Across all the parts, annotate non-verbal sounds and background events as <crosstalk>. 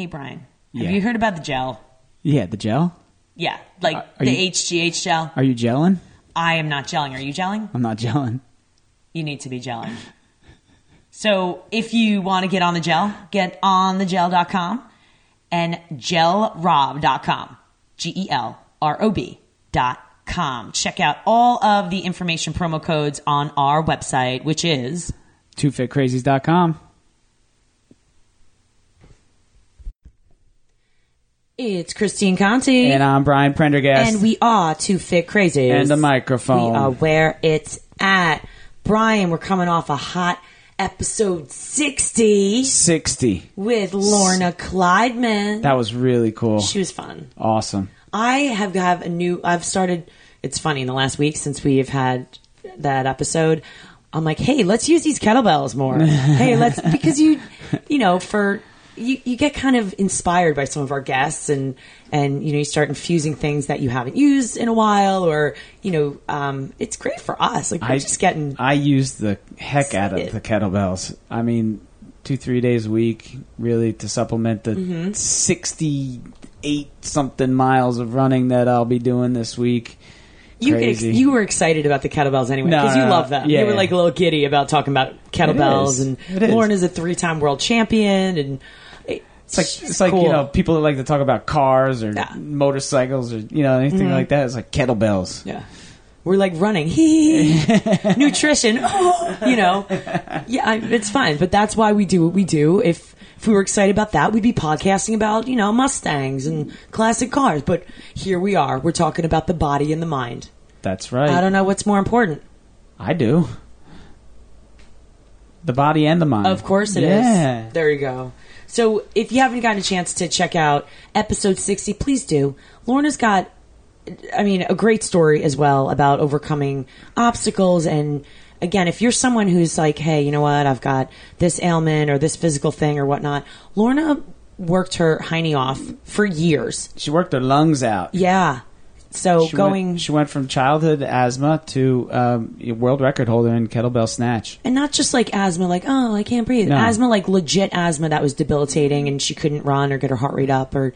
Hey, Brian. Yeah. Have you heard about the gel? Yeah, the gel. Yeah, like Uh, are the you- HGH gel. Are you gelling? I am not gelling. Are you gelling? I'm not gelling. You need to be gelling. So if you want to get on the gel, get on thegel.com and gelrob.com. G E L R O B dot com. Check out all of the information promo codes on our website, which is TwoFitCrazies.com. it's Christine Conti. And I'm Brian Prendergast. And we are Two Fit Crazies. And the microphone. We are where it's at. Brian, we're coming off a hot episode 60 60. with Lorna Kleidman. That was really cool. she was fun. Awesome. I have have a new. I've started. It's funny in the last week since we've had that episode. I'm like, hey, let's use these kettlebells more. <laughs> hey, let's because you, you know, for you, you get kind of inspired by some of our guests and and you know you start infusing things that you haven't used in a while or you know um, it's great for us. Like we're I just getting I use the heck out of the kettlebells. I mean, two three days a week, really to supplement the Mm-hmm. sixty eight something miles of running that I'll be doing this week. you ex- you were excited about the kettlebells anyway No, because you no, love them. yeah, you were yeah. like a little giddy about talking about kettlebells and. Lauren is a three time world champion and. It's like it's like you know people that like to talk about cars or Yeah. motorcycles or you know anything Mm-hmm. like that. It's like kettlebells. Yeah. We're like running, <laughs> nutrition, oh, <laughs> you know. Yeah, I, it's fine, but that's why we do what we do. If if we were excited about that, we'd be podcasting about you know Mustangs and classic cars. But here we are. We're talking about the body and the mind. That's right. I don't know what's more important. I do. The body and the mind. Of course it is. yeah. There you go. So if you haven't gotten a chance to check out episode 60, please do. Lorna's got, I mean, a great story as well about overcoming obstacles. And again, if you're someone who's like, hey, you know what, I've got this ailment or this physical thing or whatnot, Lorna worked her hiney off for years. She worked her lungs out. Yeah. So She going. Went, she went from childhood asthma to um, world record holder in kettlebell snatch. And not just like asthma, like, oh, I can't breathe. No. Asthma, like legit asthma that was debilitating and she couldn't run or get her heart rate up or,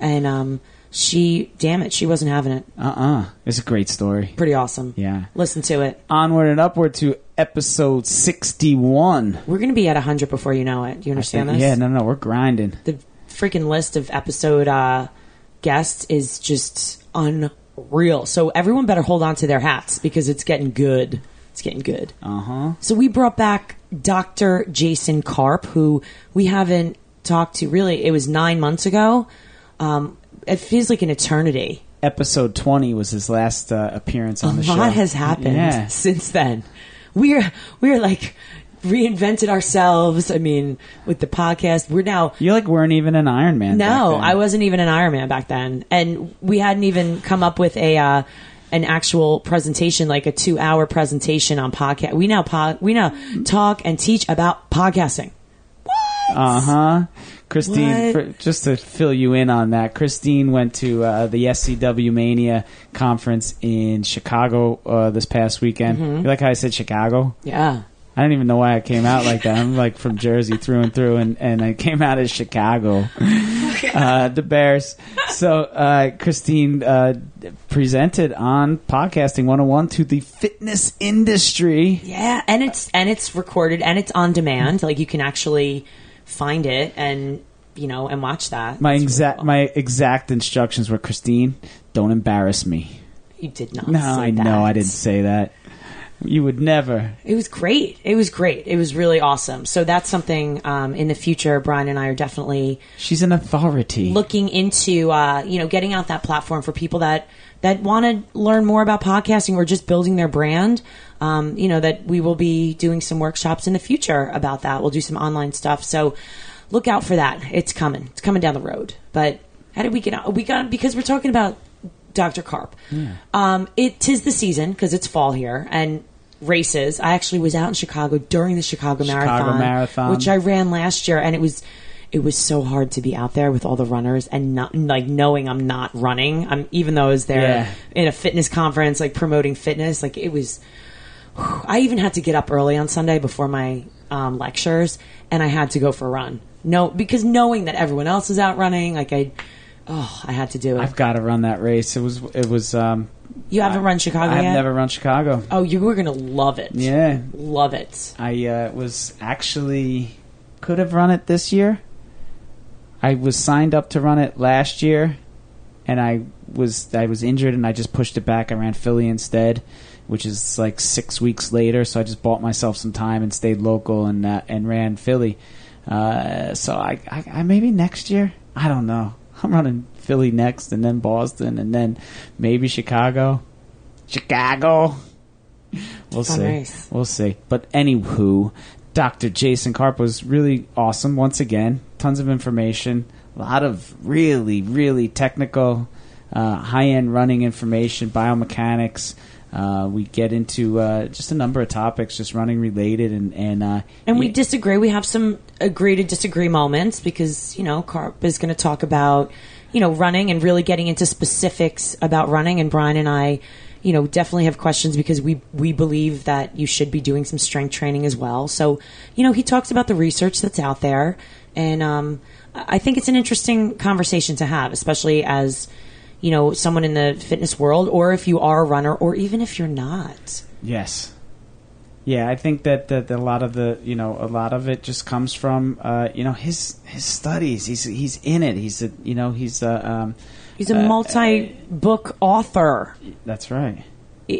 and, um, she, damn it, she wasn't having it. Uh uh It's a great story. Pretty awesome. Yeah. Listen to it. Onward and upward to episode 61. We're going to be at 100 before you know it. Do you understand this? Yeah, no, no, we're grinding. The freaking list of episode, uh, guests is just unreal. So everyone better hold on to their hats because it's getting good. It's getting good. Uh huh. So we brought back Dr. Jason Karp, who we haven't talked to really. It was nine months ago. Um, it feels like an eternity. Episode 20 was his last uh, appearance on a the show. A lot has happened Yeah. since then. We're we're like reinvented ourselves. I mean, with the podcast, we're now. You like weren't even an Iron Man. back No. I wasn't even an Iron Man back then, and we hadn't even come up with a uh, an actual presentation, like a two hour presentation on podcast. We now pod, we now talk and teach about podcasting. What uh huh. Christine, for, just to fill you in on that, Christine went to uh, the SCW Mania conference in Chicago uh, this past weekend. Mm-hmm. You like how I said Chicago? Yeah. I don't even know why I came out like that. I'm like from Jersey through and through, and, and I came out as Chicago, <laughs> uh, the Bears. So uh, Christine uh, presented on podcasting 101 to the fitness industry. Yeah, and it's and it's recorded and it's on demand. Like you can actually find it and you know and watch that. My It's really exact cool. my exact instructions were Christine, don't embarrass me. you did not. No, I know. I didn't say that. You would never. It was great. It was great. It was really awesome. So that's something um, in the future. Brian and I are definitely She's an authority. looking into uh, you know getting out that platform for people that that want to learn more about podcasting or just building their brand. Um, you know that we will be doing some workshops in the future about that. We'll do some online stuff. So look out for that. It's coming. It's coming down the road. But how did we get out? We got because we're talking about Dr. Karp. Um, it tis the season because it's fall here and races. I actually was out in Chicago during the Chicago, Chicago Marathon, Marathon. which I ran last year, and it was it was so hard to be out there with all the runners and not like knowing I'm not running. I'm even though I was there Yeah. in a fitness conference, like promoting fitness. Like it was. I even had to get up early on Sunday before my um, lectures, and I had to go for a run no, because knowing that everyone else is out running, like I, oh, I had to do it. I've got to run that race. It was it was. Um, you haven't run Chicago I've yet? never run Chicago. Oh, you were gonna love it. Yeah, love it. I uh, was actually could have run it this year. I was signed up to run it last year, and I was I was injured and I just pushed it back. I ran Philly instead, which is like six weeks later. So I just bought myself some time and stayed local and uh, and ran Philly. Uh, so I, I, I maybe next year. I don't know. I'm running Philly next, and then Boston, and then maybe Chicago. Chicago. We'll Fun see. We'll see. But anywho, Dr. Jason Karp was really awesome once again. Tons of information, a lot of really, really technical, uh, high end running information, biomechanics. Uh, we get into uh, just a number of topics, just running related, and and uh, And we yeah, disagree. We have some agree to disagree moments because, you know, Karp is going to talk about, you know, running and really getting into specifics about running. And Brian and I, you know, definitely have questions because we, we believe that you should be doing some strength training as well. So, you know, he talks about the research that's out there. And um, I think it's an interesting conversation to have, especially as, you know, someone in the fitness world, or if you are a runner, or even if you're not. Yes. Yeah, I think that, that a lot of the you know a lot of it just comes from uh, you know his his studies. He's he's in it. He's a you know he's a um, He's a Uh, multi book author. that's right.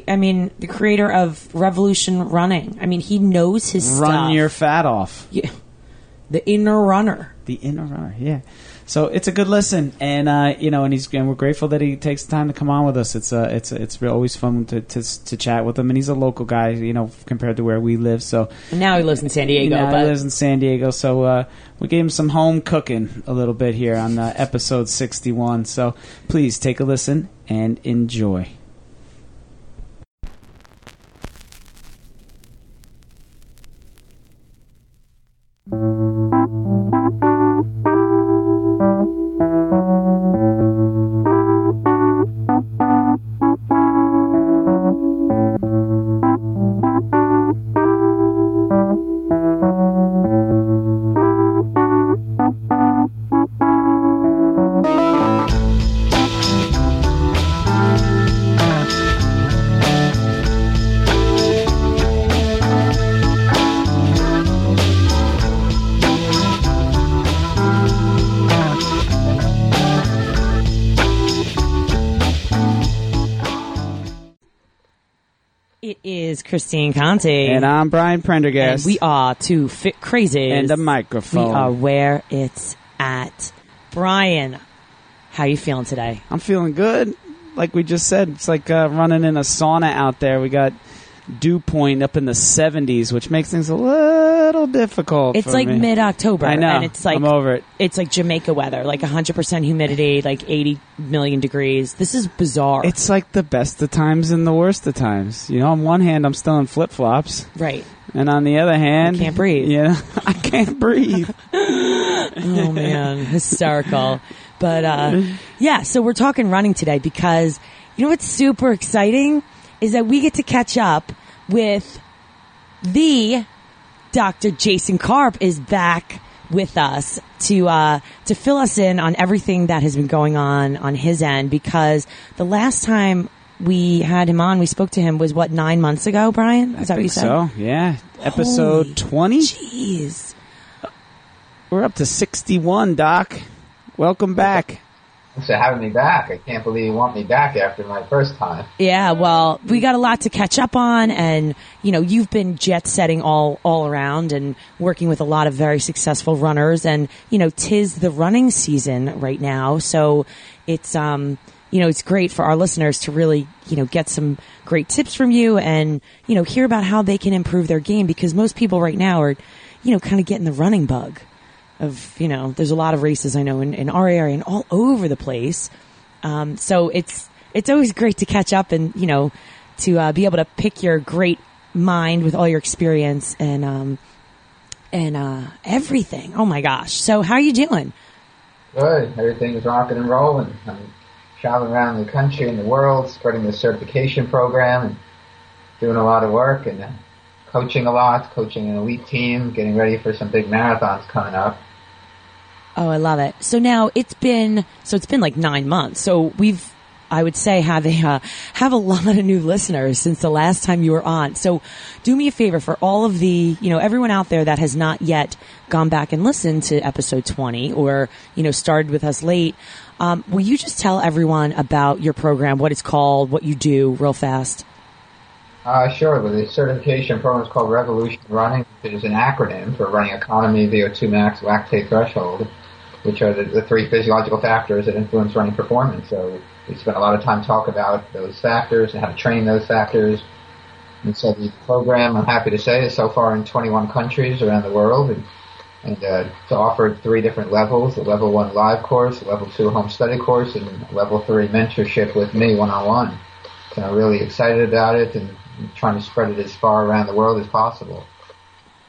I mean, the creator of Revolution Running. I mean, he knows his Run stuff. your fat off. Yeah. the inner runner. The inner runner. Yeah. So it's a good listen, and uh, you know, and he's and we're grateful that he takes the time to come on with us. It's uh, it's it's always fun to, to to chat with him, and he's a local guy, you know, compared to where we live. So And now he lives in San Diego. now but he lives in San Diego, so uh, we gave him some home cooking a little bit here on uh, episode 61. So please take a listen and enjoy. Christine And I'm Brian Prendergast. And we are two fit crazies. And We microphone. are where it's at. Brian, how you feeling today? I'm feeling good. Like we just said, it's like uh, running in a sauna out there. We got dew point up in the 70s, which makes things a little difficult. It's for like mid October. I know. And it's like I'm over it. it's like Jamaica weather, like 100% humidity, like 80 million degrees. This is bizarre. It's like the best of times and the worst of times. You know, on one hand, I'm still in flip flops, right. and on the other hand, I can't breathe. <laughs> Yeah, I can't breathe. <laughs> Oh man, hysterical. But uh, yeah, so we're talking running today because you know what's super exciting is that we get to catch up with the Dr. Jason Karp is back with us to uh, to fill us in on everything that has been going on on his end because the last time we had him on, we spoke to him was what nine months ago. Brian, is that what you said? so yeah, episode 20. Jeez. We're up to 61, Doc. Welcome back. Thanks for having me back. I can't believe you want me back after my first time. Yeah, well, we got a lot to catch up on, and you know, you've been jet setting all all around and working with a lot of very successful runners, and you know, tis the running season right now, so it's um, you know, it's great for our listeners to really you know get some great tips from you, and you know, hear about how they can improve their game because most people right now are, you know, kind of getting the running bug of you know there's a lot of races I know in, in our area and all over the place. Um, so it's it's always great to catch up and you know to uh, be able to pick your great mind with all your experience and um, and uh, everything. Oh my gosh! So how are you doing? Good. Everything's rocking and rolling. I'm traveling around the country and the world, spreading the certification program and doing a lot of work and uh, coaching a lot, coaching an elite team, getting ready for some big marathons coming up. Oh, I love it. So now it's been so it's been like nine months. So we've I would say have a uh, have a lot of new listeners since the last time you were on. So do me a favor for all of the you know everyone out there that has not yet gone back and listened to episode twenty or you know started with us late. Um, will you just tell everyone about your program, what it's called, what you do, real fast? Uh, sure. The certification program is called Revolution Running, which is an acronym for running economy, VO2 max, lactate threshold, which are the, the three physiological factors that influence running performance. So we spent a lot of time talking about those factors and how to train those factors. And so the program, I'm happy to say, is so far in 21 countries around the world, and, and uh, it's offered three different levels: the level one live course, level two home study course, and level three mentorship with me one-on-one. So I'm really excited about it and trying to spread it as far around the world as possible.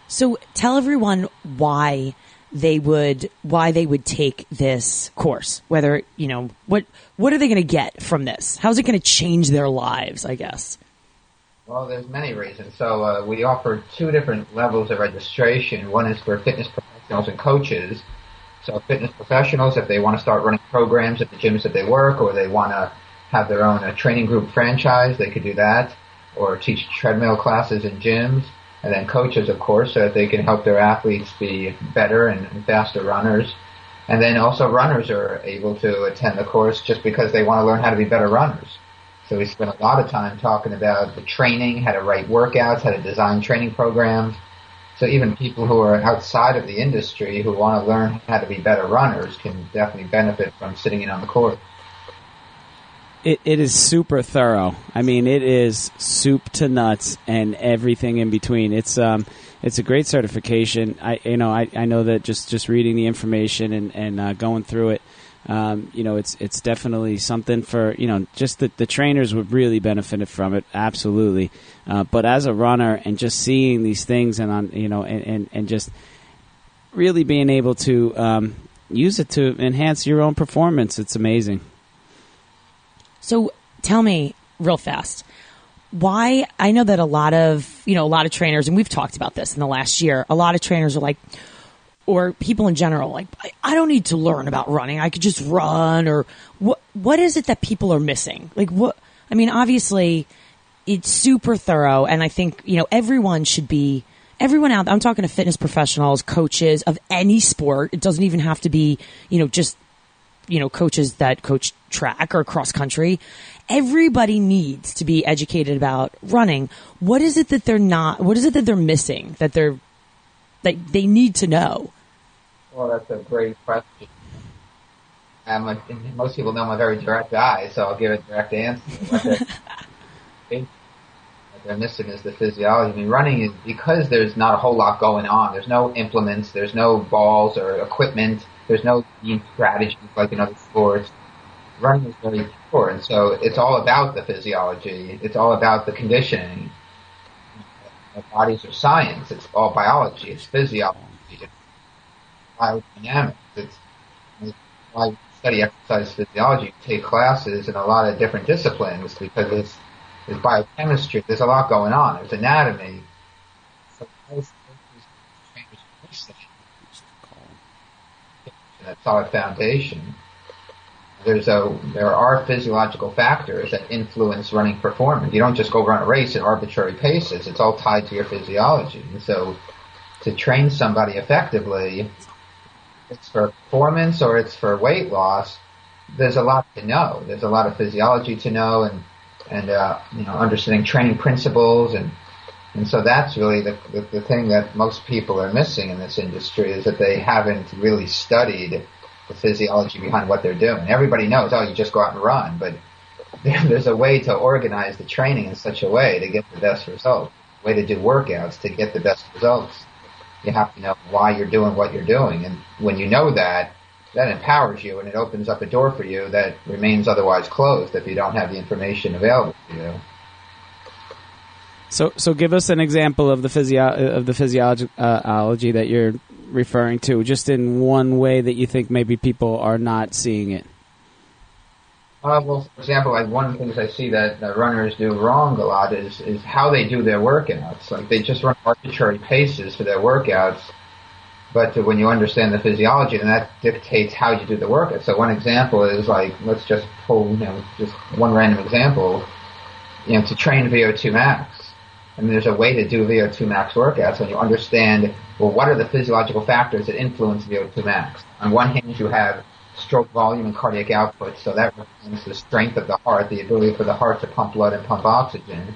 So tell everyone why they would why they would take this course. Whether you know what what are they going to get from this? How's it going to change their lives? I guess. Well, there's many reasons. So uh, we offer two different levels of registration. One is for fitness professionals and coaches. So fitness professionals, if they want to start running programs at the gyms that they work, or they want to have their own uh, training group franchise, they could do that, or teach treadmill classes in gyms and then coaches, of course, so that they can help their athletes be better and, faster runners. And then also runners are able to attend the course just because they want to learn how to be better runners. So we spend a lot of time talking about the training, how to write workouts, how to design training programs. So even people who are outside of the industry who want to learn how to be better runners can definitely benefit from sitting in on the course. It, it is super thorough. I mean, it is soup to nuts and everything in between. It's um, it's a great certification. I you know I, I know that just, just reading the information and and uh, going through it, um, you know, it's it's definitely something for you know just the, the trainers would really benefit from it absolutely. Uh, but as a runner and just seeing these things and on you know and, and, and just really being able to um, use it to enhance your own performance, it's amazing. So tell me real fast why I know that a lot of, you know, a lot of trainers, and we've talked about this in the last year, a lot of trainers are like, or people in general, like, I, don't need to learn about running. I could just run or what, what is it that people are missing? Like what, I mean, obviously it's super thorough and I think, you know, everyone should be, everyone out there, I'm talking to fitness professionals, coaches of any sport. It doesn't even have to be, you know, just you know, coaches that coach track or cross country. Everybody needs to be educated about running. What is it that they're not, what is it that they're missing that they're, that they need to know? Well, that's a great question. I'm a, most people know I'm a very direct guy, so I'll give a direct answer. <laughs> what they're missing is the physiology. I mean, running is because there's not a whole lot going on. There's no implements. There's no balls or equipment there's no team strategy like in other sports. Running is very pure, and so it's all about the physiology. It's all about the conditioning. Our bodies are science. It's all biology. It's physiology. It's biodynamics. It's, it's why you study exercise physiology. take classes in a lot of different disciplines because it's, there's biochemistry. There's a lot going on. There's anatomy. So solid foundation, there's a there are physiological factors that influence running performance. You don't just go run a race at arbitrary paces. It's all tied to your physiology. And so, to train somebody effectively, it's for performance or it's for weight loss. There's a lot to know. There's a lot of physiology to know, and and uh, you know understanding training principles and and so that's really the, the, the thing that most people are missing in this industry is that they haven't really studied the physiology behind what they're doing. Everybody knows, oh, you just go out and run, but <laughs> there's a way to organize the training in such a way to get the best results. A way to do workouts to get the best results. You have to know why you're doing what you're doing, and when you know that, that empowers you and it opens up a door for you that remains otherwise closed if you don't have the information available to you. So, so give us an example of the physio- of the physiology uh, that you're referring to, just in one way that you think maybe people are not seeing it. Uh, well, for example, like one of the things I see that, that runners do wrong a lot is is how they do their workouts. Like they just run arbitrary paces for their workouts, But when you understand the physiology, then that dictates how you do the workout. So one example is like, let's just pull, you know, just one random example, you know, to train VO2 max. And there's a way to do VO2 max workouts when you understand, well, what are the physiological factors that influence VO2 max? On one hand, you have stroke volume and cardiac output, so that represents the strength of the heart, the ability for the heart to pump blood and pump oxygen.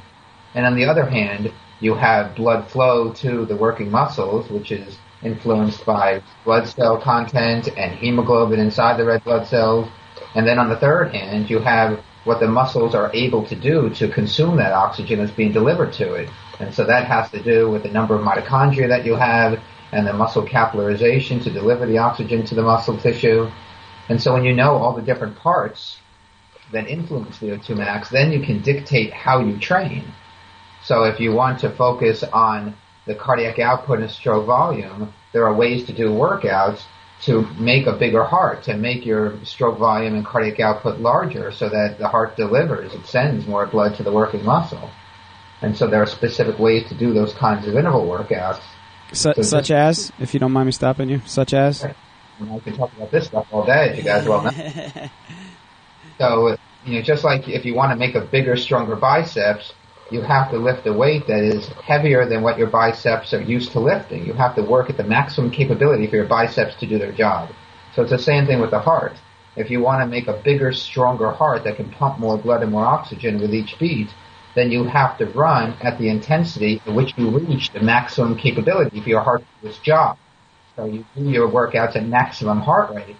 And on the other hand, you have blood flow to the working muscles, which is influenced by blood cell content and hemoglobin inside the red blood cells. And then on the third hand, you have what the muscles are able to do to consume that oxygen that's being delivered to it. And so that has to do with the number of mitochondria that you have and the muscle capillarization to deliver the oxygen to the muscle tissue. And so when you know all the different parts that influence VO2 max, then you can dictate how you train. So if you want to focus on the cardiac output and stroke volume, there are ways to do workouts to make a bigger heart, to make your stroke volume and cardiac output larger so that the heart delivers, it sends more blood to the working muscle. And so there are specific ways to do those kinds of interval workouts. So, so such as, if you don't mind me stopping you, such as? I can talk about this stuff all day, you guys well <laughs> know. so, you know, just like if you want to make a bigger, stronger biceps, you have to lift a weight that is heavier than what your biceps are used to lifting. You have to work at the maximum capability for your biceps to do their job. So it's the same thing with the heart. If you want to make a bigger, stronger heart that can pump more blood and more oxygen with each beat, then you have to run at the intensity at which you reach the maximum capability for your heart to do its job. So you do your workouts at maximum heart rate.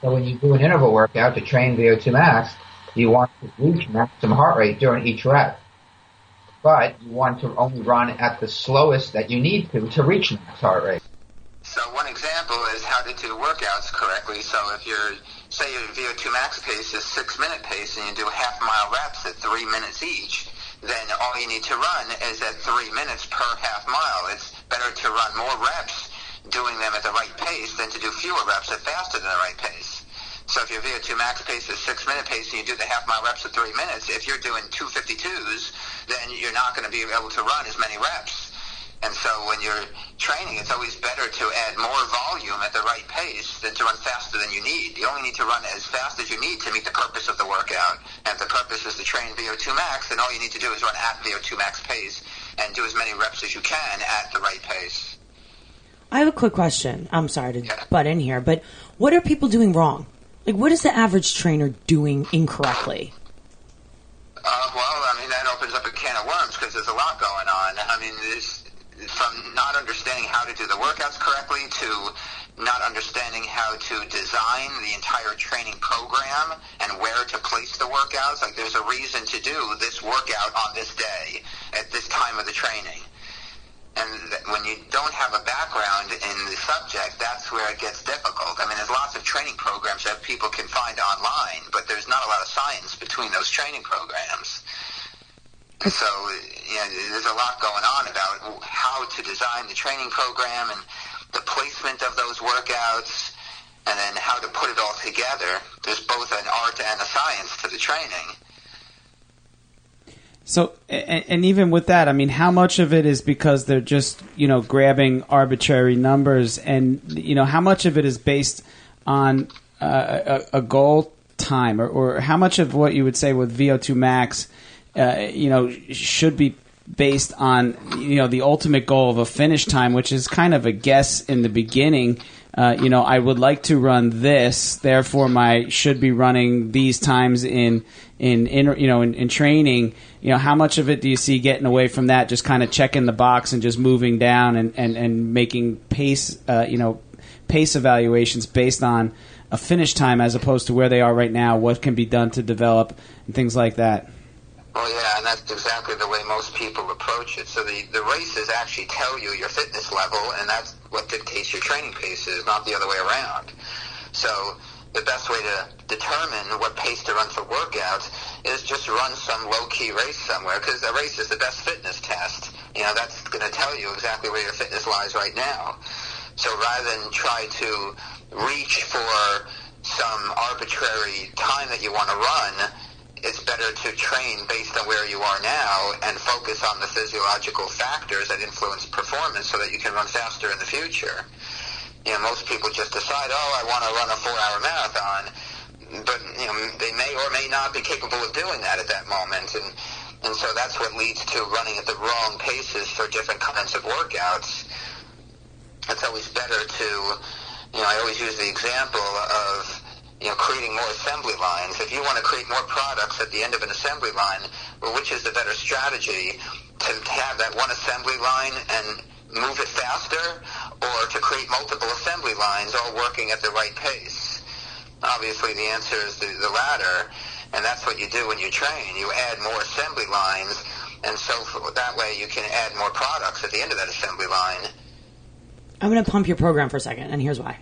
So when you do an interval workout to train VO2 max, you want to reach maximum heart rate during each rep but you want to only run at the slowest that you need to to reach max heart rate. So one example is how to do workouts correctly. So if you're, say your VO2 max pace is six minute pace and you do half mile reps at three minutes each, then all you need to run is at three minutes per half mile. It's better to run more reps doing them at the right pace than to do fewer reps at faster than the right pace. So if your VO2 max pace is six minute pace and you do the half mile reps at three minutes, if you're doing 252s, then you're not going to be able to run as many reps. And so when you're training, it's always better to add more volume at the right pace than to run faster than you need. You only need to run as fast as you need to meet the purpose of the workout. And if the purpose is to train VO2 max, then all you need to do is run at VO2 max pace and do as many reps as you can at the right pace. I have a quick question. I'm sorry to yeah. butt in here, but what are people doing wrong? Like, what is the average trainer doing incorrectly? Uh, well, I mean, that opens up a can of worms because there's a lot going on. I mean, there's from not understanding how to do the workouts correctly to not understanding how to design the entire training program and where to place the workouts. Like, there's a reason to do this workout on this day at this time of the training. And when you don't have a background in the subject, that's where it gets difficult. I mean, there's lots of training programs that people can find online, but there's not a lot of science between those training programs. So, you know, there's a lot going on about how to design the training program and the placement of those workouts and then how to put it all together. There's both an art and a science to the training. So, and, and, even with that, I mean, how much of it is because they're just, you know, grabbing arbitrary numbers, and you know, how much of it is based on uh, a, a, goal time, or, or, how much of what you would say with VO2 max, uh, you know, should be based on, you know, the ultimate goal of a finish time, which is kind of a guess in the beginning. Uh, you know, I would like to run this, therefore, my should be running these times in in, in you know in, in training you know, how much of it do you see getting away from that, just kind of checking the box and just moving down and, and, and making pace, uh, you know, pace evaluations based on a finish time as opposed to where they are right now, what can be done to develop, and things like that? Well, yeah, and that's exactly the way most people approach it. So the, the races actually tell you your fitness level, and that's what dictates your training paces, not the other way around. So the best way to determine what pace to run for workouts is just run some low-key race somewhere because a race is the best fitness test. You know, that's going to tell you exactly where your fitness lies right now. So rather than try to reach for some arbitrary time that you want to run, it's better to train based on where you are now and focus on the physiological factors that influence performance so that you can run faster in the future. you know, most people just decide, oh, I want to run a four-hour marathon, but you know, they may or may not be capable of doing that at that moment, and and so that's what leads to running at the wrong paces for different kinds of workouts. It's always better to, you know, I always use the example of you know, creating more assembly lines. If you want to create more products at the end of an assembly line, well, which is the better strategy to have that one assembly line and move it faster or to create multiple assembly lines all working at the right pace? Obviously, the answer is the, the latter, and that's what you do when you train. You add more assembly lines, and so for, that way you can add more products at the end of that assembly line. I'm going to pump your program for a second, and here's why.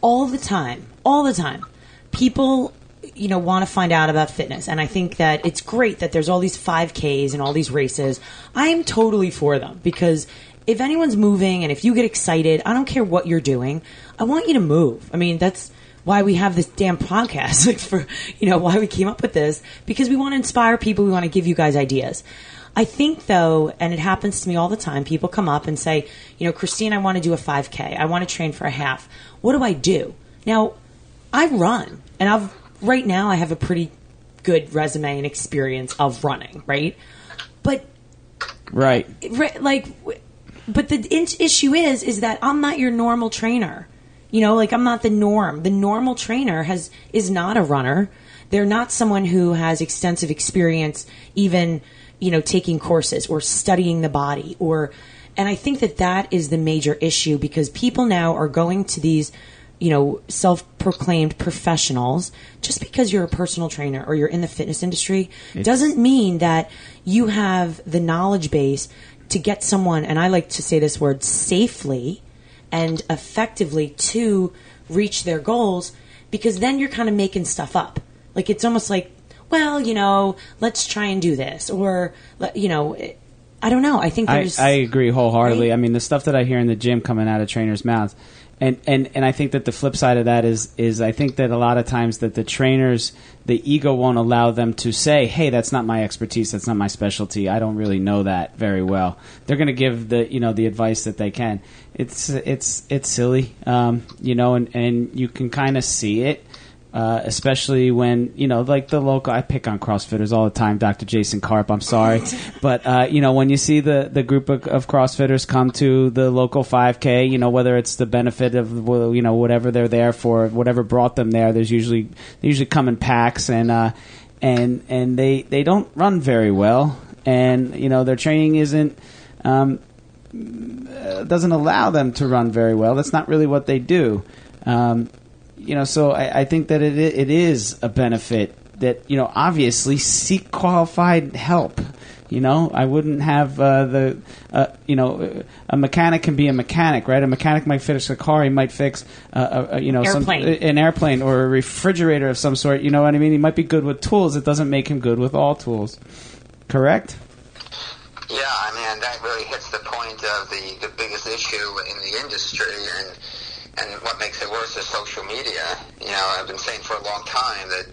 All the time, all the time, people you know want to find out about fitness and i think that it's great that there's all these 5ks and all these races i'm totally for them because if anyone's moving and if you get excited i don't care what you're doing i want you to move i mean that's why we have this damn podcast <laughs> like for you know why we came up with this because we want to inspire people we want to give you guys ideas I think though, and it happens to me all the time, people come up and say, you know, Christine, I want to do a 5K. I want to train for a half. What do I do? Now, I run, and I've right now I have a pretty good resume and experience of running, right? But right, right like, but the issue is, is that I'm not your normal trainer. You know, like I'm not the norm. The normal trainer has is not a runner. They're not someone who has extensive experience, even you know, taking courses or studying the body or. And I think that that is the major issue because people now are going to these you know, self proclaimed professionals, just because you're a personal trainer or you're in the fitness industry it's, doesn't mean that you have the knowledge base to get someone, and I like to say this word safely and effectively to reach their goals because then you're kind of making stuff up. Like it's almost like, well, you know, let's try and do this or, you know, I don't know. I think there's. I, I agree wholeheartedly. Right? I mean, the stuff that I hear in the gym coming out of trainers' mouths and and and I think that the flip side of that is is I think that a lot of times that the trainers the ego won't allow them to say, "Hey, that's not my expertise. That's not my specialty. I don't really know that very well." They're going to give the you know the advice that they can. It's it's it's silly, um, you know, and and you can kind of see it uh, especially when you know, like the local. I pick on CrossFitters all the time, Dr. Jason Karp. I'm sorry, <laughs> but uh, you know, when you see the the group of, of, CrossFitters come to the local 5K, you know, whether it's the benefit of you know whatever they're there for, whatever brought them there. There's usually they usually come in packs and uh, and and they they don't run very well, and you know their training isn't. Um, doesn't allow them to run very well. That's not really what they do. Um, you know, so I, I think that it it is a benefit that you know obviously seek qualified help. You know, I wouldn't have uh, the, uh, you know, a mechanic can be a mechanic, right? A mechanic might fix a car. He might fix, uh, a, you know, airplane. Some, an airplane or a refrigerator of some sort. You know what I mean? He might be good with tools. It doesn't make him good with all tools. Correct? Yeah, I mean, that really hits the point of the, the biggest issue in the industry. And and what makes it worse is social media. You know, I've been saying for a long time that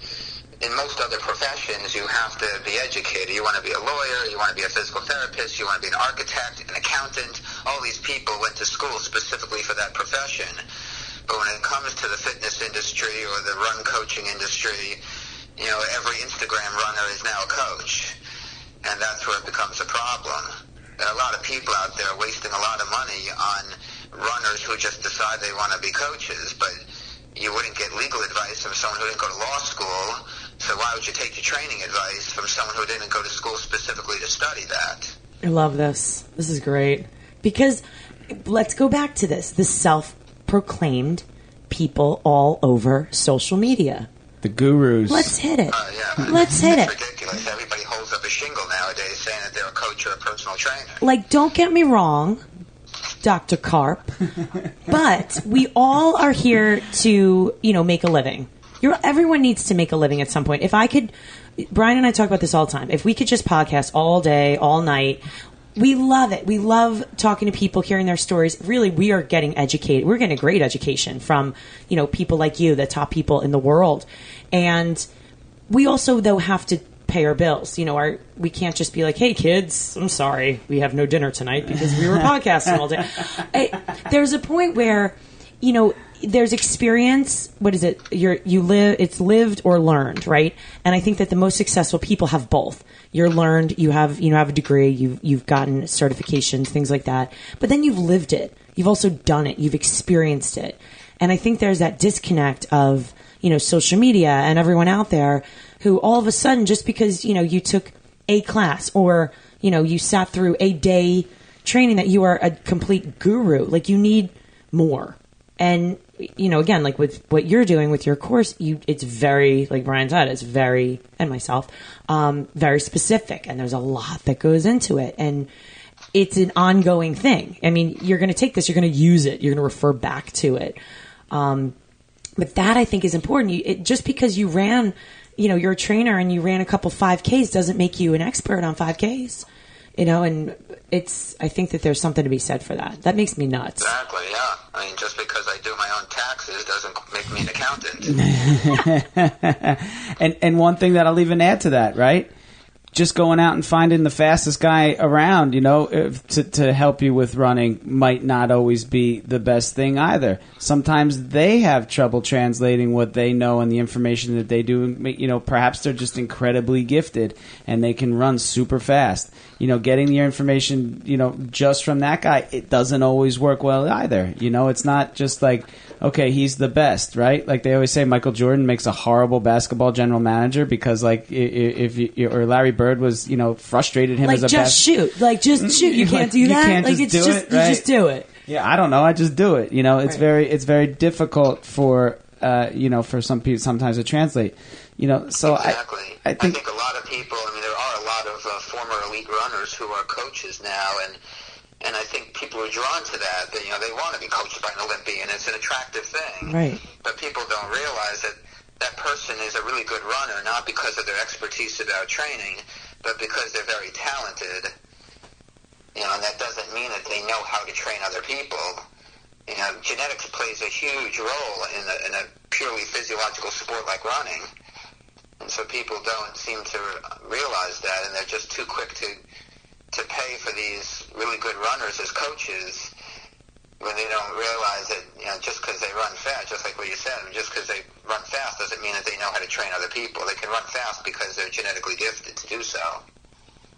in most other professions, you have to be educated. You want to be a lawyer, you want to be a physical therapist, you want to be an architect, an accountant. All these people went to school specifically for that profession. But when it comes to the fitness industry or the run coaching industry, you know, every Instagram runner is now a coach. And that's where it becomes a problem. There are a lot of people out there wasting a lot of money on runners who just decide they want to be coaches, but you wouldn't get legal advice from someone who didn't go to law school. So why would you take your training advice from someone who didn't go to school specifically to study that? I love this. This is great. Because let's go back to this the self proclaimed people all over social media. The gurus. Let's hit it. Uh, yeah, <laughs> Let's hit it's it. ridiculous. Everybody holds up a shingle nowadays saying that they're a coach or a personal trainer. Like, don't get me wrong. Dr. Karp. but we all are here to, you know, make a living. You're, everyone needs to make a living at some point. If I could, Brian and I talk about this all the time. If we could just podcast all day, all night, we love it. We love talking to people, hearing their stories. Really, we are getting educated. We're getting a great education from, you know, people like you, the top people in the world. And we also, though, have to pay our bills. You know, our we can't just be like, "Hey, kids, I'm sorry, we have no dinner tonight because we were <laughs> podcasting all day." I, there's a point where you know, there's experience. What is it? You're you live. It's lived or learned, right? And I think that the most successful people have both. You're learned. You have you know have a degree. You've you've gotten certifications, things like that. But then you've lived it. You've also done it. You've experienced it. And I think there's that disconnect of you know social media and everyone out there who all of a sudden just because you know you took a class or you know you sat through a day training that you are a complete guru. Like you need more. And you know, again, like with what you're doing with your course, you it's very like Brian said, it's very and myself, um, very specific, and there's a lot that goes into it, and it's an ongoing thing. I mean, you're going to take this, you're going to use it, you're going to refer back to it. Um, but that I think is important. You, it, just because you ran, you know, you're a trainer and you ran a couple 5Ks doesn't make you an expert on 5Ks you know, and it's, I think that there's something to be said for that. That makes me nuts. Exactly, yeah. I mean, just because I do my own taxes doesn't make me an accountant. <laughs> and, and one thing that I'll even add to that, right? Just going out and finding the fastest guy around, you know, to, to help you with running might not always be the best thing either. Sometimes they have trouble translating what they know and the information that they do. You know, perhaps they're just incredibly gifted and they can run super fast. You know, getting your information, you know, just from that guy, it doesn't always work well either. You know, it's not just like, okay, he's the best, right? Like they always say, Michael Jordan makes a horrible basketball general manager because, like, if, you or Larry Bird was, you know, frustrated him like as a just bas- shoot, like just shoot. You can't do that. You can't like just it's do just it, right? you just do it. Yeah, I don't know. I just do it. You know, it's Right. very it's very difficult for uh, you know for some people sometimes to translate. You know, so Exactly. I I think a lot of people. I mean, there are a lot of uh, former elite runners who are coaches now, and and I think people are drawn to that. That you know, they want to be coached by an Olympian. It's an attractive thing. Right. But people don't realize that that person is a really good runner, not because of their expertise about training, but because they're very talented. You know, and that doesn't mean that they know how to train other people. You know, genetics plays a huge role in a, in a purely physiological sport like running. And so people don't seem to realize that, and they're just too quick to to pay for these really good runners as coaches when they don't realize that you know just because they run fast, just like what you said, just because they run fast doesn't mean that they know how to train other people. They can run fast because they're genetically gifted to do so.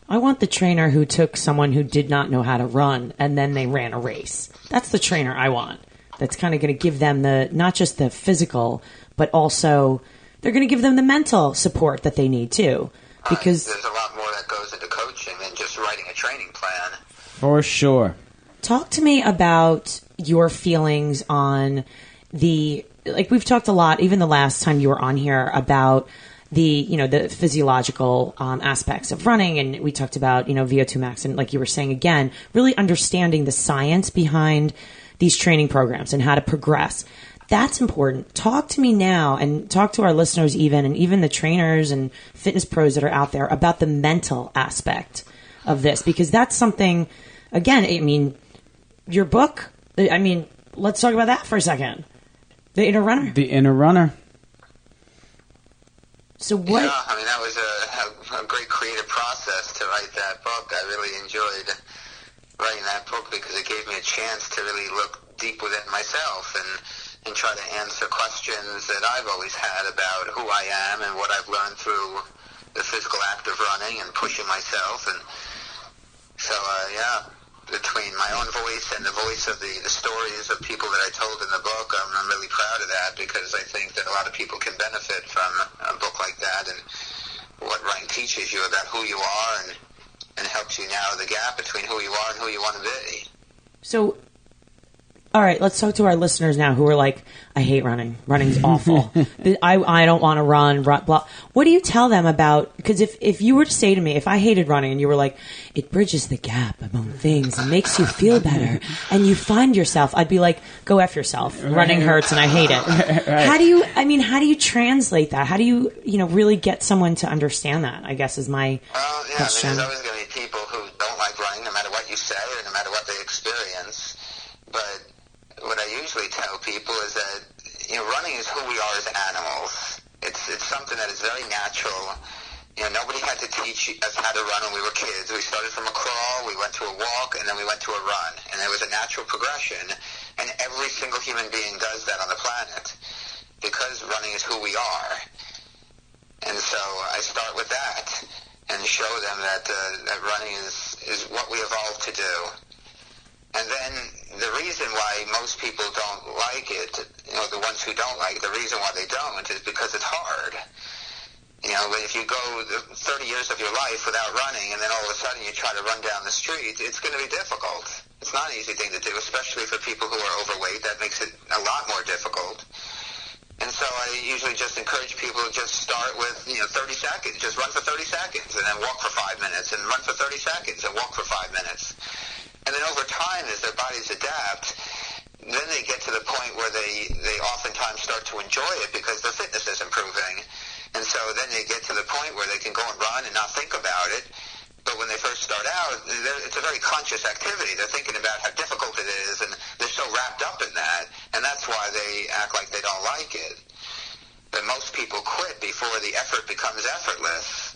I want the trainer who took someone who did not know how to run and then they ran a race. That's the trainer I want. That's kind of going to give them the not just the physical, but also they're going to give them the mental support that they need too. Because there's a lot more that goes into coaching than just writing a training plan. for sure. Talk to me about your feelings on the like we've talked a lot, even the last time you were on here about the you know the physiological um, aspects of running, and we talked about you know VO2 max, and like you were saying again, really understanding the science behind these training programs and how to progress. That's important. Talk to me now and talk to our listeners, even and even the trainers and fitness pros that are out there about the mental aspect of this because that's something. Again, I mean, your book. I mean, let's talk about that for a second. The inner runner. The inner runner. So what? Yeah, I mean that was a, a, a great creative process to write that book. I really enjoyed writing that book because it gave me a chance to really look deep within myself and and try to answer questions that I've always had about who I am and what I've learned through the physical act of running and pushing myself and so uh, yeah between my own voice and the voice of the, the stories of people that I told in the book, I'm, I'm really proud of that because I think that a lot of people can benefit from a book like that and what running teaches you about who you are and, and helps you narrow the gap between who you are and who you want to be. So, all right, let's talk to our listeners now who are like, I hate running. Running's <laughs> awful. I, I don't want to run, run. Blah. What do you tell them about? Because if, if you were to say to me, if I hated running and you were like, it bridges the gap among things and makes you feel better and you find yourself, I'd be like, go F yourself. Running hurts and I hate it. How do you, I mean, how do you translate that? How do you, you know, really get someone to understand that? I guess is my Well, yeah, I mean, question. there's always going to be people who don't like running no matter what you say or no matter what they experience. But what I usually tell people is that you know, running is who we are as animals. It's it's something that is very natural. You know, nobody had to teach us how to run when we were kids. We started from a crawl, we went to a walk, and then we went to a run, and it was a natural progression. And every single human being does that on the planet because running is who we are. And so I start with that and show them that, uh, that running is, is what we evolved to do. And then the reason why most people don't like it, you know, the ones who don't like it, the reason why they don't is because it's hard. You know, if you go 30 years of your life without running and then all of a sudden you try to run down the street, it's going to be difficult. It's not an easy thing to do, especially for people who are overweight. That makes it a lot more difficult. And so I usually just encourage people to just start with, you know, 30 seconds. Just run for 30 seconds and then walk for five minutes and run for 30 seconds and walk for five minutes. And then over time, as their bodies adapt, then they get to the point where they, they oftentimes start to enjoy it because their fitness is improving. And so then they get to the point where they can go and run and not think about it. But when they first start out, it's a very conscious activity. They're thinking about how difficult it is, and they're so wrapped up in that, and that's why they act like they don't like it. But most people quit before the effort becomes effortless.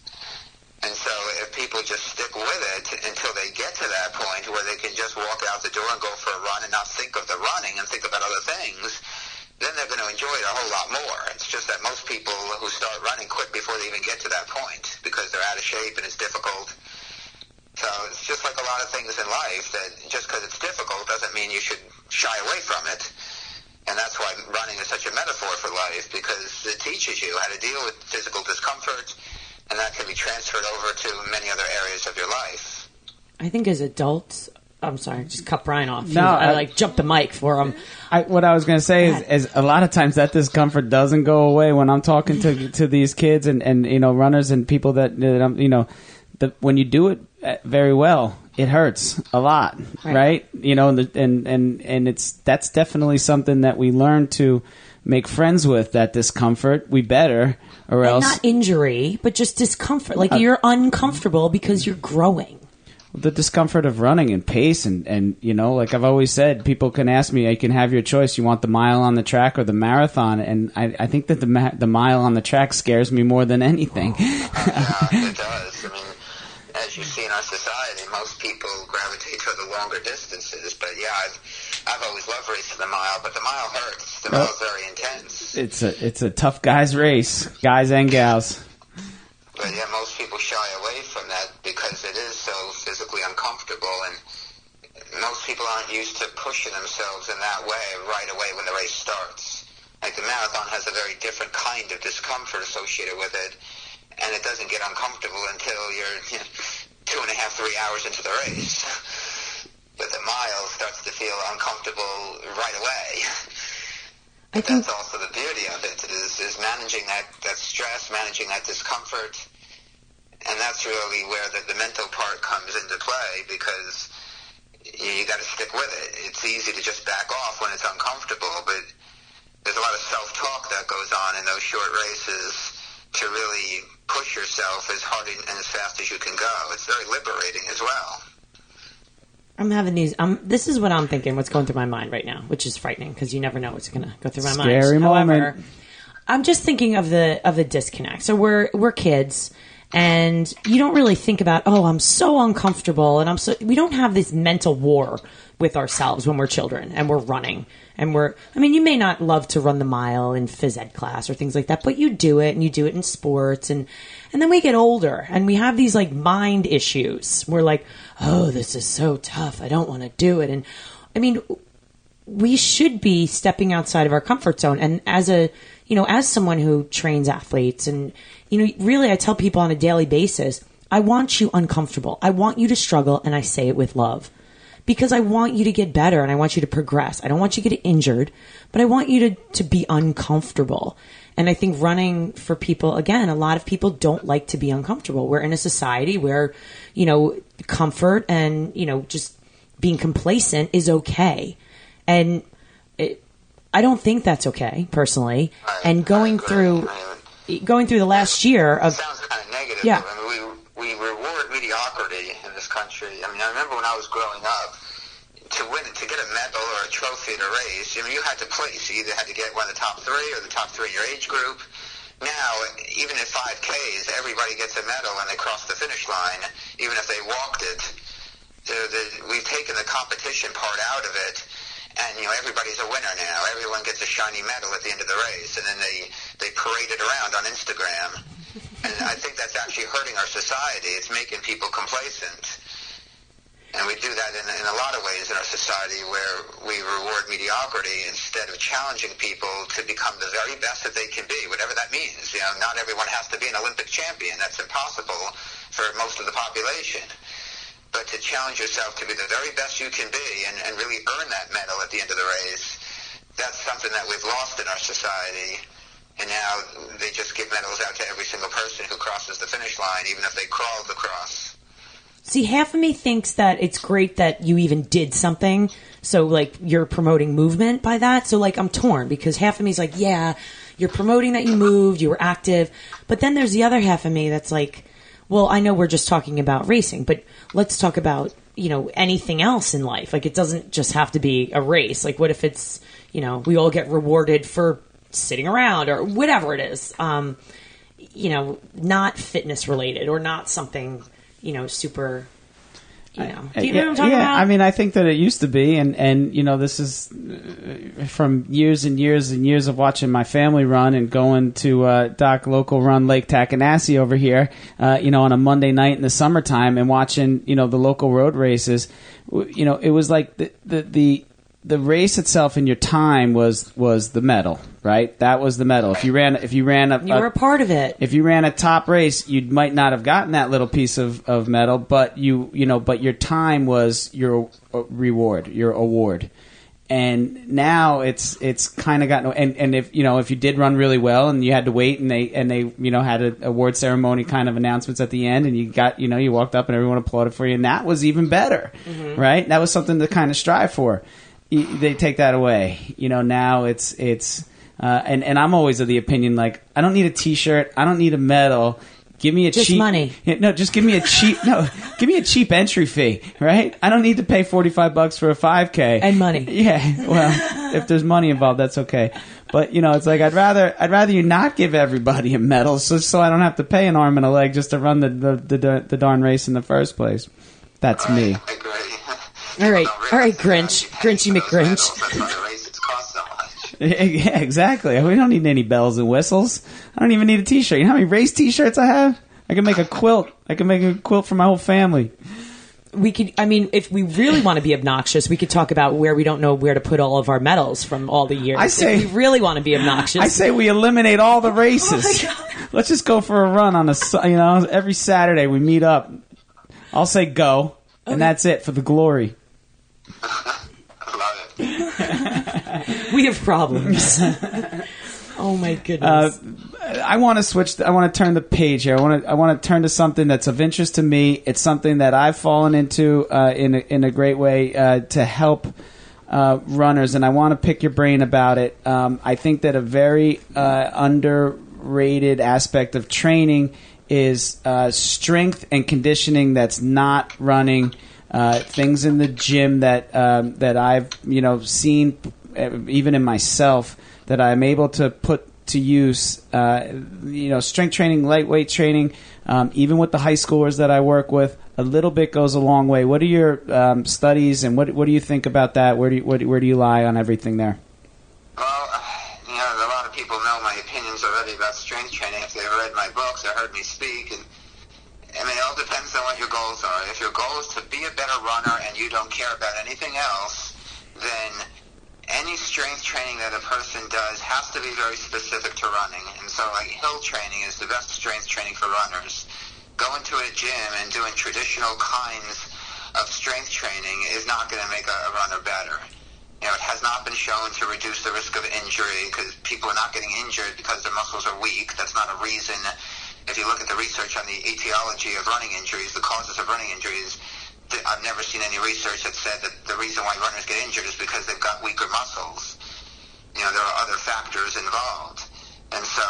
And so if people just stick with it until they get to that point where they can just walk out the door and go for a run and not think of the running and think about other things, then they're going to enjoy it a whole lot more. It's just that most people who start running quit before they even get to that point because they're out of shape and it's difficult. So it's just like a lot of things in life that just because it's difficult doesn't mean you should shy away from it. And that's why running is such a metaphor for life because it teaches you how to deal with physical discomfort and that can be transferred over to many other areas of your life. I think as adults, I'm sorry, just cut Brian off. No, I, I- like jumped the mic for him. I, what I was going to say is, is a lot of times that discomfort doesn't go away when I'm talking to <laughs> to these kids and, and you know runners and people that, that I'm, you know the, when you do it uh, very well it hurts a lot right, Right. you know and, the, and and and it's that's definitely something that we learn to make friends with that discomfort we better or And else not injury, but just discomfort. Uh, Like you're uncomfortable because you're growing. the discomfort of running and pace and and you know like i've always said people can ask me I can have your choice you want the mile on the track or the marathon and i, I think that the ma- the mile on the track scares me more than anything Yeah, <laughs> it does. I mean, as you see in our society, most people gravitate toward the longer distances. But yeah, I've, I've always loved racing the mile, but the mile hurts. The mile's very intense. it's a it's a tough guys race guys and gals But yeah, most people shy away from that because it is so physically uncomfortable, and most people aren't used to pushing themselves in that way right away when the race starts. Like the marathon has a very different kind of discomfort associated with it, and it doesn't get uncomfortable until you're you <laughs> know, two and a half, three hours into the race. <laughs> But the mile starts to feel uncomfortable right away. I think That's also the beauty of it is, is managing that, that stress, managing that discomfort. And that's really where the, the mental part comes into play because you, you got to stick with it. It's easy to just back off when it's uncomfortable, but there's a lot of self-talk that goes on in those short races to really push yourself as hard and as fast as you can go. It's very liberating as well. I'm having these. Um, this is what I'm thinking. What's going through my mind right now, which is frightening because you never know what's going to go through my Scary mind. moment. However, I'm just thinking of the of the disconnect. So we're we're kids, and you don't really think about. Oh, I'm so uncomfortable, and I'm so. We don't have this mental war with ourselves when we're children and we're running and we're. I mean, you may not love to run the mile in phys ed class or things like that, but you do it, and you do it in sports, and and then we get older and we have these like mind issues. We're like, oh, this is so tough. I don't want to do it, and I mean, we should be stepping outside of our comfort zone. And as a, you know, as someone who trains athletes and, you know, really I tell people on a daily basis, I want you uncomfortable. I want you to struggle and I say it with love because I want you to get better and I want you to progress. I don't want you to get injured, but I want you to, to be uncomfortable. And I think running for people, again, a lot of people don't like to be uncomfortable. We're in a society where, you know, comfort and, you know, just being complacent is okay. And it, I don't think that's okay, personally. I- and going through, going through the last year of, sounds kind of negative. Yeah. I mean, we, we reward mediocrity in this country. I mean, I remember when I was growing up, to win, to get a medal or a trophy at a race, I mean, you had to place. You either had to get one of the top three or the top three in your age group. Now, even at 5Ks, everybody gets a medal when they cross the finish line, even if they walked it. So the, we've taken the competition part out of it, and you know everybody's a winner now. Everyone gets a shiny medal at the end of the race, and then they they parade it around on Instagram. And I think that's actually hurting our society. It's making people complacent. And we do that in, in a lot of ways in our society where we reward mediocrity instead of challenging people to become the very best that they can be, whatever that means. You know, not everyone has to be an Olympic champion. That's impossible for most of the population. But to challenge yourself to be the very best you can be and, and really earn that medal at the end of the race, that's something that we've lost in our society. And now they just give medals out to every single person who crosses the finish line, even if they crawled across. See, half of me thinks that it's great that you even did something. So, like, you're promoting movement by that. So, like, I'm torn because half of me is like, yeah, you're promoting that you moved, you were active. But then there's the other half of me that's like, well, I know we're just talking about racing, but let's talk about, you know, anything else in life. Like, it doesn't just have to be a race. Like, what if it's, you know, we all get rewarded for sitting around or whatever it is, um, you know, not fitness related or not something you know, super. You know, do you know yeah, what I'm talking yeah, about? I mean, I think that it used to be, and and you know, this is uh, from years and years and years of watching my family run and going to uh, Doc local run Lake Takanassee over here, uh, you know, on a Monday night in the summertime and watching you know the local road races. You know, it was like the the the, the race itself in your time was was the medal, right? That was the medal. If you ran if you ran a, you were a part of it. if you ran a top race, you might not have gotten that little piece of, of metal, but you you know, but your time was your uh, reward, your award. And now it's it's kind of gotten and and if you know if you did run really well and you had to wait and they and they you know had an award ceremony kind of announcements at the end and you got you know you walked up and everyone applauded for you and that was even better, right? That was something to kind of strive for. Y- They take that away, you know. Now it's it's uh, and and I'm always of the opinion like I don't need a T-shirt, I don't need a medal. Give me a Just cheap money. No, just give me a cheap no, give me a cheap entry fee, right? I don't need to pay forty five bucks for a five k And money. Yeah, well, if there's money involved, that's okay. But you know, it's like I'd rather I'd rather you not give everybody a medal, so so I don't have to pay an arm and a leg just to run the the the, the darn race in the first place. That's me. All right. All right, Grinch. Grinchy McGrinch. medals, That's why the races cost so much. Yeah, exactly. We don't need any bells and whistles. I don't even need a T-shirt. You know how many race T-shirts I have? I can make a quilt. I can make a quilt for my whole family. We could. I mean, if we really want to be obnoxious, we could talk about where we don't know where to put all of our medals from all the years. I say- if we really want to be obnoxious. I say we eliminate all the oh, races. Let's just go for a run on a you know every Saturday we meet up. I'll say go, and that's it for the glory. I love it. <laughs> we have problems. <laughs> oh my Uh, goodness. I want to switch. I want to turn the page here. I want to. I want to turn to something that's of interest to me. It's something that I've fallen into uh, in a, in a great way uh, to help uh, runners, and I want to pick your brain about it. Um, I think that a very uh, underrated aspect of training is uh, strength and conditioning. That's not running. Uh, things in the gym that um, that I've you know seen, uh, even in myself, that I'm able to put to use. Uh, you know, strength training, lightweight training, um, even with the high schoolers that I work with, a little bit goes a long way. What are your um, studies, and what what do you think about that? Where do you, where do you lie on everything there? Well, you know, a lot of people know my opinions already about strength training if they've read my books or heard me speak. And I mean, it all depends on what your goals are. If your goal is to be a better runner and you don't care about anything else, then any strength training that a person does has to be very specific to running. And so, like, hill training is the best strength training for runners. Going to a gym and doing traditional kinds of strength training is not going to make a, runner better. You know, it has not been shown to reduce the risk of injury because people are not getting injured because their muscles are weak. That's not a reason. If you look at the research on the etiology of running injuries, the causes of running injuries, I've never seen any research that said that the reason why runners get injured is because they've got weaker muscles. You know, there are other factors involved. And so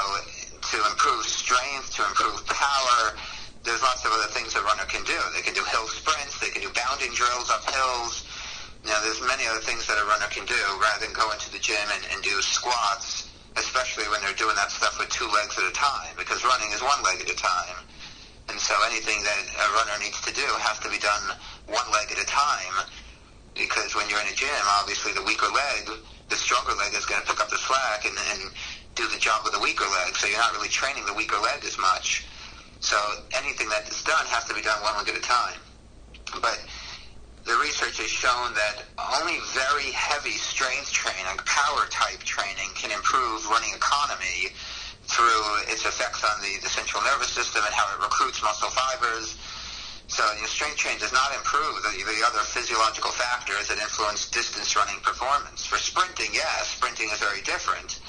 to improve strength, to improve power, there's lots of other things a runner can do. They can do hill sprints, they can do bounding drills up hills. You know, there's many other things that a runner can do rather than go into the gym and, and do squats, especially when they're doing that stuff with two legs at a time, because running is one leg at a time. And so anything that a runner needs to do has to be done one leg at a time because when you're in a gym, obviously the weaker leg, the stronger leg is going to pick up the slack and, and do the job with the weaker leg. So you're not really training the weaker leg as much. So anything that is done has to be done one leg at a time. But the research has shown that only very heavy strength training, power type training, can improve running economy through its effects on the, the central nervous system and how it recruits muscle fibers. So you know, strength training does not improve the, the other physiological factors that influence distance running performance. For sprinting, yes, sprinting is very different.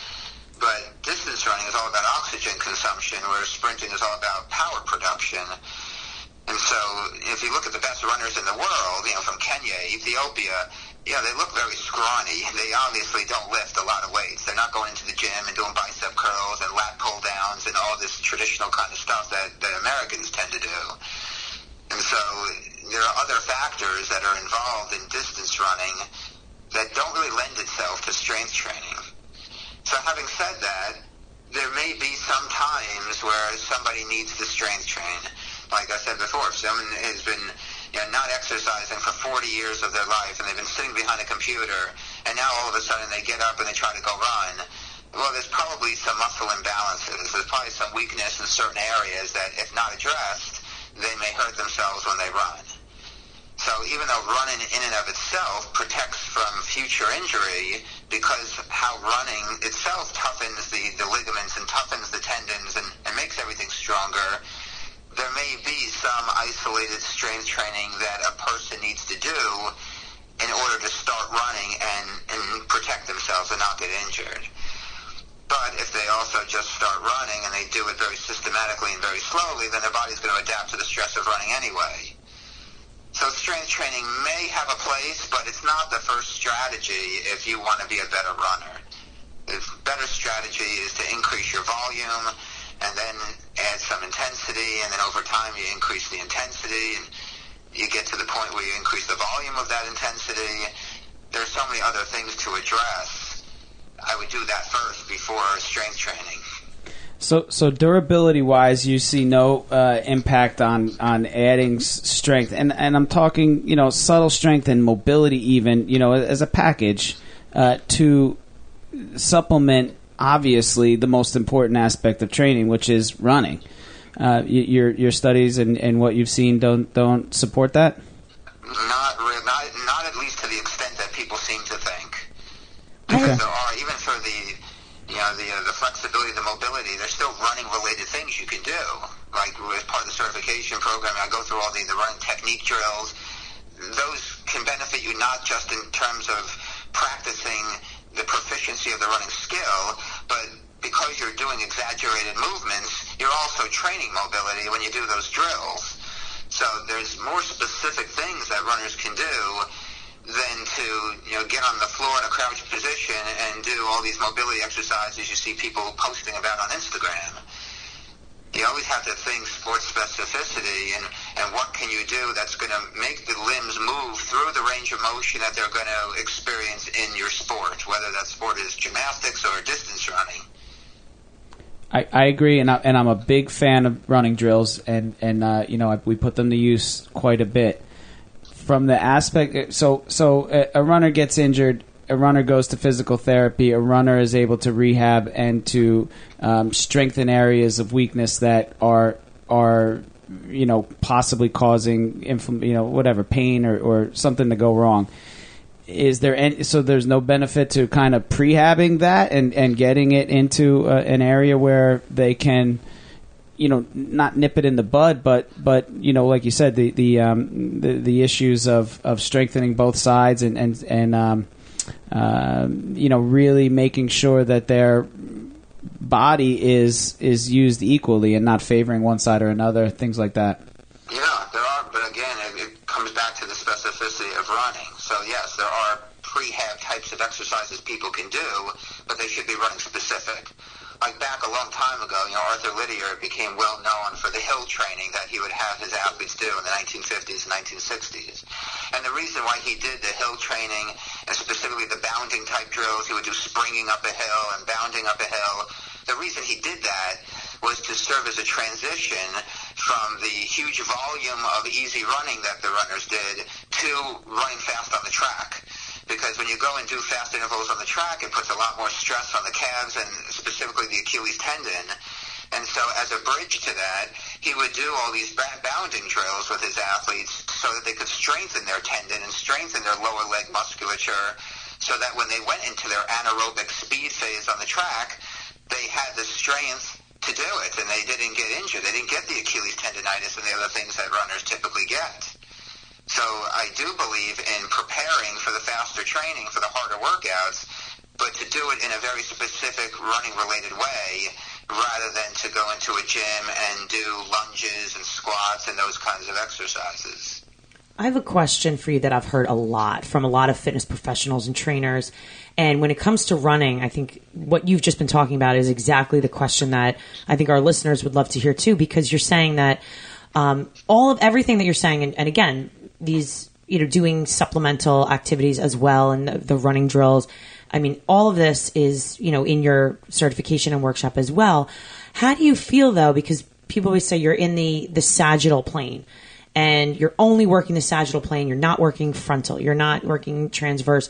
But distance running is all about oxygen consumption, whereas sprinting is all about power production. And so if you look at the best runners in the world, you know, from Kenya, Ethiopia, yeah, they look very scrawny. They obviously don't lift a lot of weights. They're not going into the gym and doing bicep curls and lat pull downs and all this traditional kind of stuff that, that Americans tend to do. And so there are other factors that are involved in distance running that don't really lend itself to strength training. So having said that, there may be some times where somebody needs to strength train like I said before, if someone has been you know, not exercising for 40 years of their life and they've been sitting behind a computer and now all of a sudden they get up and they try to go run, well, there's probably some muscle imbalances. There's probably some weakness in certain areas that, if not addressed, they may hurt themselves when they run. So even though running in and of itself protects from future injury, because how running itself toughens the, the ligaments and toughens the tendons and, and makes everything stronger, there may be some isolated strength training that a person needs to do in order to start running and, and protect themselves and not get injured. But if they also just start running and they do it very systematically and very slowly, then their body's going to adapt to the stress of running anyway. So strength training may have a place, but it's not the first strategy if you want to be a better runner. The better strategy is to increase your volume, and then add some intensity, and then over time you increase the intensity, and you get to the point where you increase the volume of that intensity. There's so many other things to address. I would do that first before strength training. So, so durability wise, you see no uh, impact on on adding s- strength, and and I'm talking, you know, subtle strength and mobility, even, you know, as a package uh, to supplement obviously the most important aspect of training, which is running. Uh, your your studies and, and what you've seen don't don't support that. Not, not not at least to the extent that people seem to think. Okay. There are even for the you know the uh, the flexibility, the mobility. There's still running related things you can do. Like as part of the certification program, I go through all the, the running technique drills. Those can benefit you not just in terms of practicing the proficiency of the running skill, but because you're doing exaggerated movements, you're also training mobility when you do those drills. So there's more specific things that runners can do than to you know get on the floor in a crouched position and do all these mobility exercises you see people posting about on Instagram you always have to think sports specificity and, and what can you do that's going to make the limbs move through the range of motion that they're going to experience in your sport, whether that sport is gymnastics or distance running. I, I agree, and, I, and I'm a big fan of running drills, and and uh, you know I, we put them to use quite a bit. From the aspect, so so a, a runner gets injured, a runner goes to physical therapy, a runner is able to rehab and to um, strengthen areas of weakness that are are you know possibly causing infl- you know whatever pain or, or something to go wrong. Is there any so there's no benefit to kind of prehabbing that and and getting it into uh, an area where they can you know not nip it in the bud but but you know like you said the the um, the, the issues of, of strengthening both sides and and and um, uh, you know really making sure that their body is is used equally and not favoring one side or another things like that Yeah, there are, but again, it, it comes back to the specificity of running. So yes, there are prehab types of exercises people can do, but they should be running specific. Like back a long time ago, you know, Arthur Lydiard became well known for the hill training that he would have his athletes do in the 1950s and 1960s. And the reason why he did the hill training, and specifically the bounding type drills, he would do springing up a hill and bounding up a hill. The reason he did that was to serve as a transition from the huge volume of easy running that the runners did to running fast on the track. Because when you go and do fast intervals on the track, it puts a lot more stress on the calves and specifically the Achilles tendon. And so as a bridge to that, he would do all these bounding drills with his athletes so that they could strengthen their tendon and strengthen their lower leg musculature so that when they went into their anaerobic speed phase on the track, they had the strength to do it, and they didn't get injured. They didn't get the Achilles tendonitis and the other things that runners typically get. So I do believe in preparing for the faster training, for the harder workouts, but to do it in a very specific running-related way rather than to go into a gym and do lunges and squats and those kinds of exercises. I have a question for you that I've heard a lot from a lot of fitness professionals and trainers. And when it comes to running, I think what you've just been talking about is exactly the question that I think our listeners would love to hear too, because you're saying that um, all of everything that you're saying, and, and, again, these, you know, doing supplemental activities as well and the, the running drills. I mean, all of this is, you know, in your certification and workshop as well. How do you feel though? Because people always say you're in the, the sagittal plane and you're only working the sagittal plane, you're not working frontal, you're not working transverse.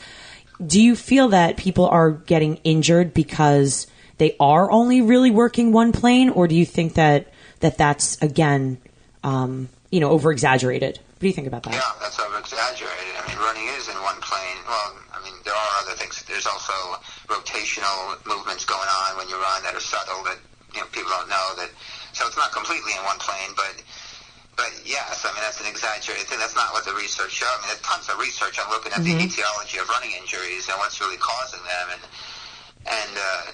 Do you feel that people are getting injured because they are only really working one plane, or do you think that that that's again, um, you know, over exaggerated? What do you think about that? Yeah, that's over exaggerated. I mean, running is in one plane. Well, I mean, there are other things. There's also rotational movements going on when you run that are subtle that you know people don't know that. So it's not completely in one plane, but but yes, I mean that's an exaggerated thing. That's not what the research showed. I mean, there's tons of research on looking at mm-hmm. the etiology of running injuries and what's really causing them, and and uh,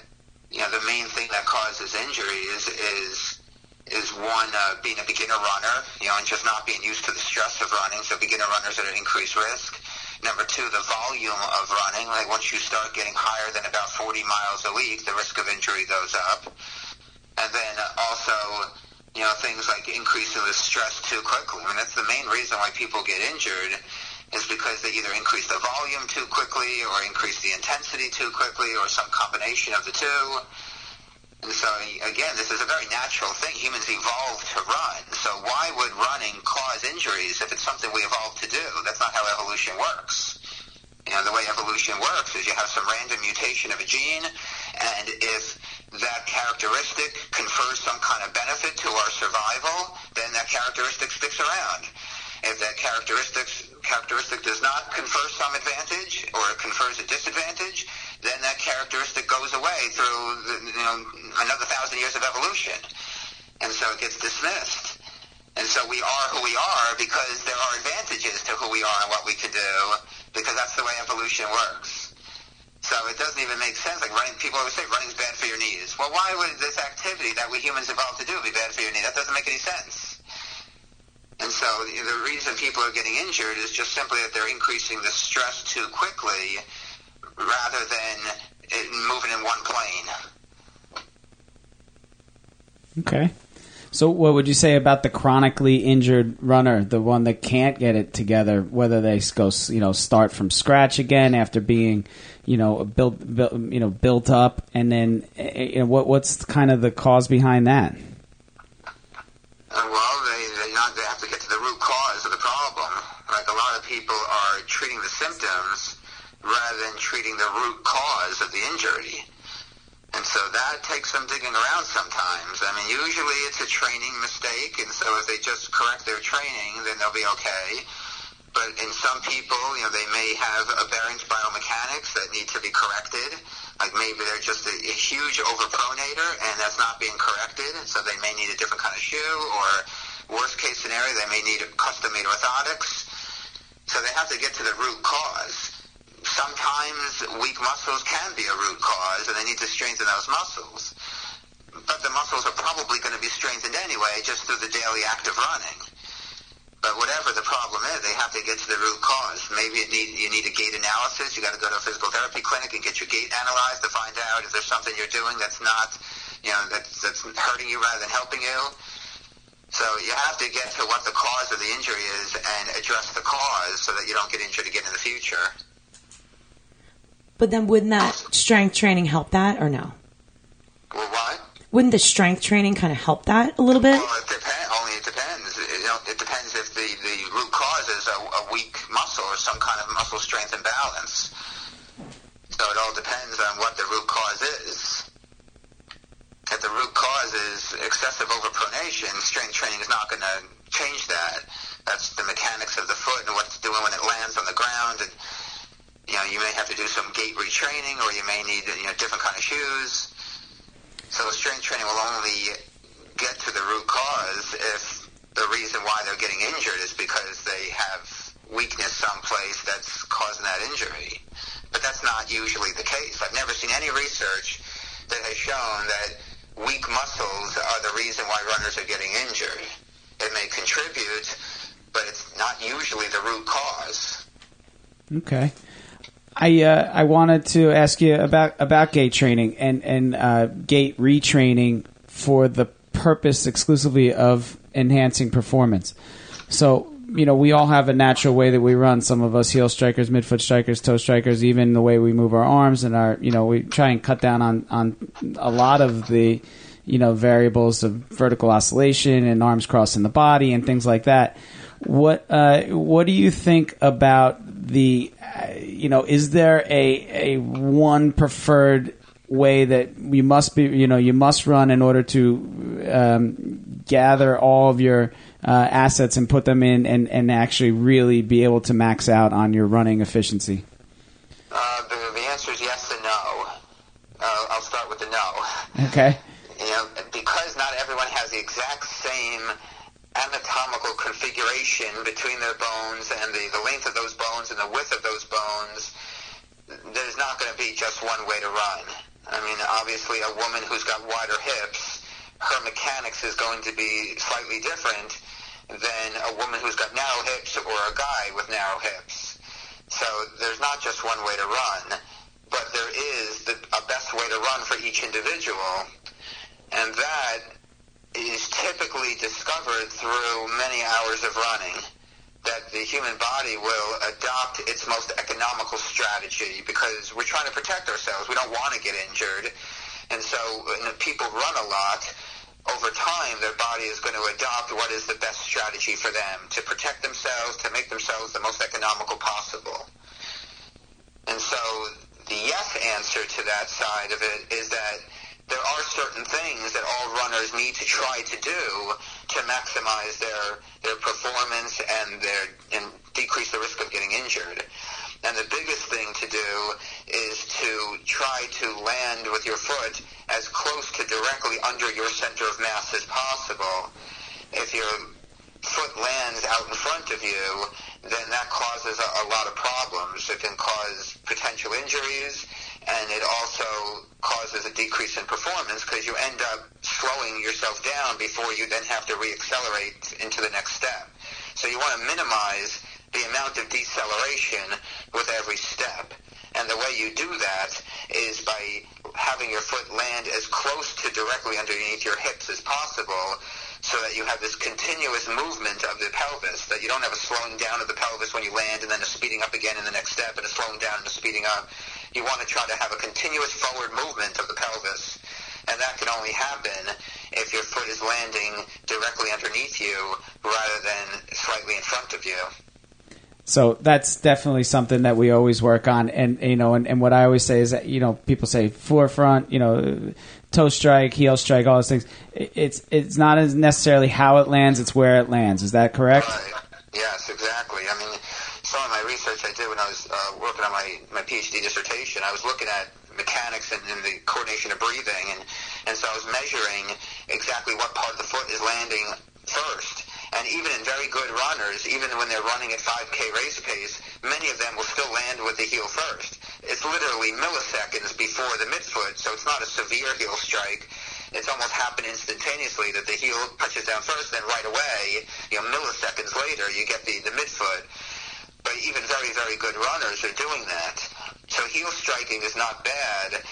you know the main thing that causes injury is is is one uh, being a beginner runner, you know, and just not being used to the stress of running. So beginner runners are at increased risk. Number two, the volume of running. Like once you start getting higher than about 40 miles a week, the risk of injury goes up. And then also you know, things like increasing the stress too quickly. I mean, that's the main reason why people get injured is because they either increase the volume too quickly or increase the intensity too quickly or some combination of the two. So, again, this is a very natural thing. Humans evolved to run. So why would running cause injuries if it's something we evolved to do? That's not how evolution works. You know, the way evolution works is you have some random mutation of a gene, and if that characteristic confers some kind of benefit to our survival, then that characteristic sticks around. If that characteristic characteristic does not confer some advantage or it confers a disadvantage, then that characteristic goes away through the, you know another thousand years of evolution, and so it gets dismissed. And so we are who we are because there are advantages to who we are and what we can do because that's the way evolution works. So it doesn't even make sense. Like running, people always say running's bad for your knees. Well, why would this activity that we humans evolved to do be bad for your knee? That doesn't make any sense. And so the reason people are getting injured is just simply that they're increasing the stress too quickly rather than moving in one plane. Okay. So, what would you say about the chronically injured runner, the one that can't get it together, whether they go, you know, start from scratch again after being, you know, built, built you know, built up, and then, eh, you know, what, what's kind of the cause behind that? Uh, well, they they, not, they have to get to the root cause of the problem. Like a lot of people are treating the symptoms rather than treating the root cause of the injury. And so that takes some digging around sometimes. I mean, usually it's a training mistake, and so if they just correct their training, then they'll be okay. But in some people, you know, they may have aberrant biomechanics that need to be corrected. Like maybe they're just a, a huge overpronator, and that's not being corrected, and so they may need a different kind of shoe, or worst case scenario, they may need custom-made orthotics. So they have to get to the root cause sometimes weak muscles can be a root cause, and they need to strengthen those muscles. But the muscles are probably going to be strengthened anyway, just through the daily act of running. But whatever the problem is, they have to get to the root cause. Maybe need, you need a gait analysis. You got to go to a physical therapy clinic and get your gait analyzed to find out if there's something you're doing that's not, you know, that's, that's hurting you rather than helping you. So you have to get to what the cause of the injury is and address the cause so that you don't get injured again in the future. But then wouldn't that strength training help that or no? Well, what? Wouldn't the strength training kind of help that a little bit? Well, it depends. Only it depends. It, depends if the, the root cause is a, a weak muscle or some kind of muscle strength imbalance. So it all depends on what the root cause is. The root cause is excessive overpronation, strength training is not going to change that. That's the mechanics of the foot and what it's doing when it lands on the ground. And you know, you may have to do some gait retraining, or you may need you know different kind of shoes. So strength training will only get to the root cause if the reason why they're getting injured is because they have weakness someplace that's causing that injury. But that's not usually the case. I've never seen any research that has shown that weak muscles are the reason why runners are getting injured. It may contribute, but it's not usually the root cause. Okay. I uh, I wanted to ask you about about gait training and and uh, gait retraining for the purpose exclusively of enhancing performance. So you know we all have a natural way that we run. Some of us heel strikers, midfoot strikers, toe strikers, even the way we move our arms and our you know we try and cut down on on a lot of the you know variables of vertical oscillation and arms crossing the body and things like that. What uh, what do you think about the uh, you know is there a a one preferred way that you must be you know you must run in order to um, gather all of your uh, assets and put them in and, and actually really be able to max out on your running efficiency? Uh, the, the answer is yes and no. Uh, I'll start with the no. Okay. You know, because not everyone has the exact same anatomical configuration between their bones and the, the length of those bones and the width of those bones, there's not going to be just one way to run. I mean, obviously, a woman who's got wider hips, her mechanics is going to be slightly different than a woman who's got narrow hips or a guy with narrow hips. So there's not just one way to run, but there is the, a best way to run for each individual, and that is typically discovered through many hours of running that the human body will adopt its most economical strategy because we're trying to protect ourselves. We don't want to get injured. And so people run a lot, over time their body is going to adopt what is the best strategy for them to protect themselves, to make themselves the most economical possible. And so the yes answer to that side of it is that there are certain things that all runners need to try to do to maximize their their performance and their and decrease the risk of getting injured. And the biggest thing to do is to try to land with your foot as close to directly under your center of mass as possible. If your foot lands out in front of you, then that causes a, a lot of problems. It can cause potential injuries and it also causes a decrease in performance because you end up slowing yourself down before you then have to reaccelerate into the next step. So you want to minimize the amount of deceleration with every step. And the way you do that is by having your foot land as close to directly underneath your hips as possible so that you have this continuous movement of the pelvis, that you don't have a slowing down of the pelvis when you land and then a speeding up again in the next step and a slowing down and a speeding up. You want to try to have a continuous forward movement of the pelvis. And that can only happen if your foot is landing directly underneath you rather than slightly in front of you. So that's definitely something that we always work on, and you know, and, and what I always say is that you know, people say forefront, you know, toe strike, heel strike, all those things. It's it's not as necessarily how it lands; it's where it lands. Is that correct? Right. Yes, exactly. I mean, some of my research I did when I was uh, working on my, my PhD dissertation, I was looking at mechanics and, and the coordination of breathing, and and so I was measuring exactly what part of the foot is landing first. And even in very good runners, even when they're running at 5K race pace, many of them will still land with the heel first. It's literally milliseconds before the midfoot, so it's not a severe heel strike. It's almost happened instantaneously that the heel touches down first, then right away, you know, milliseconds later, you get the, the midfoot. But even very, very good runners are doing that. So heel striking is not bad.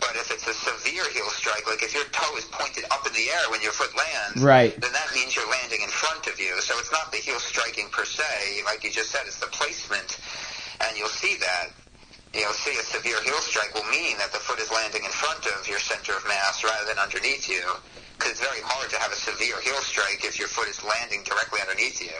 But if it's a severe heel strike, like if your toe is pointed up in the air when your foot lands, right. then that means you're landing in front of you. So it's not the heel striking per se, like you just said, it's the placement. And you'll see that. You'll see a severe heel strike will mean that the foot is landing in front of your center of mass rather than underneath you. Because it's very hard to have a severe heel strike if your foot is landing directly underneath you.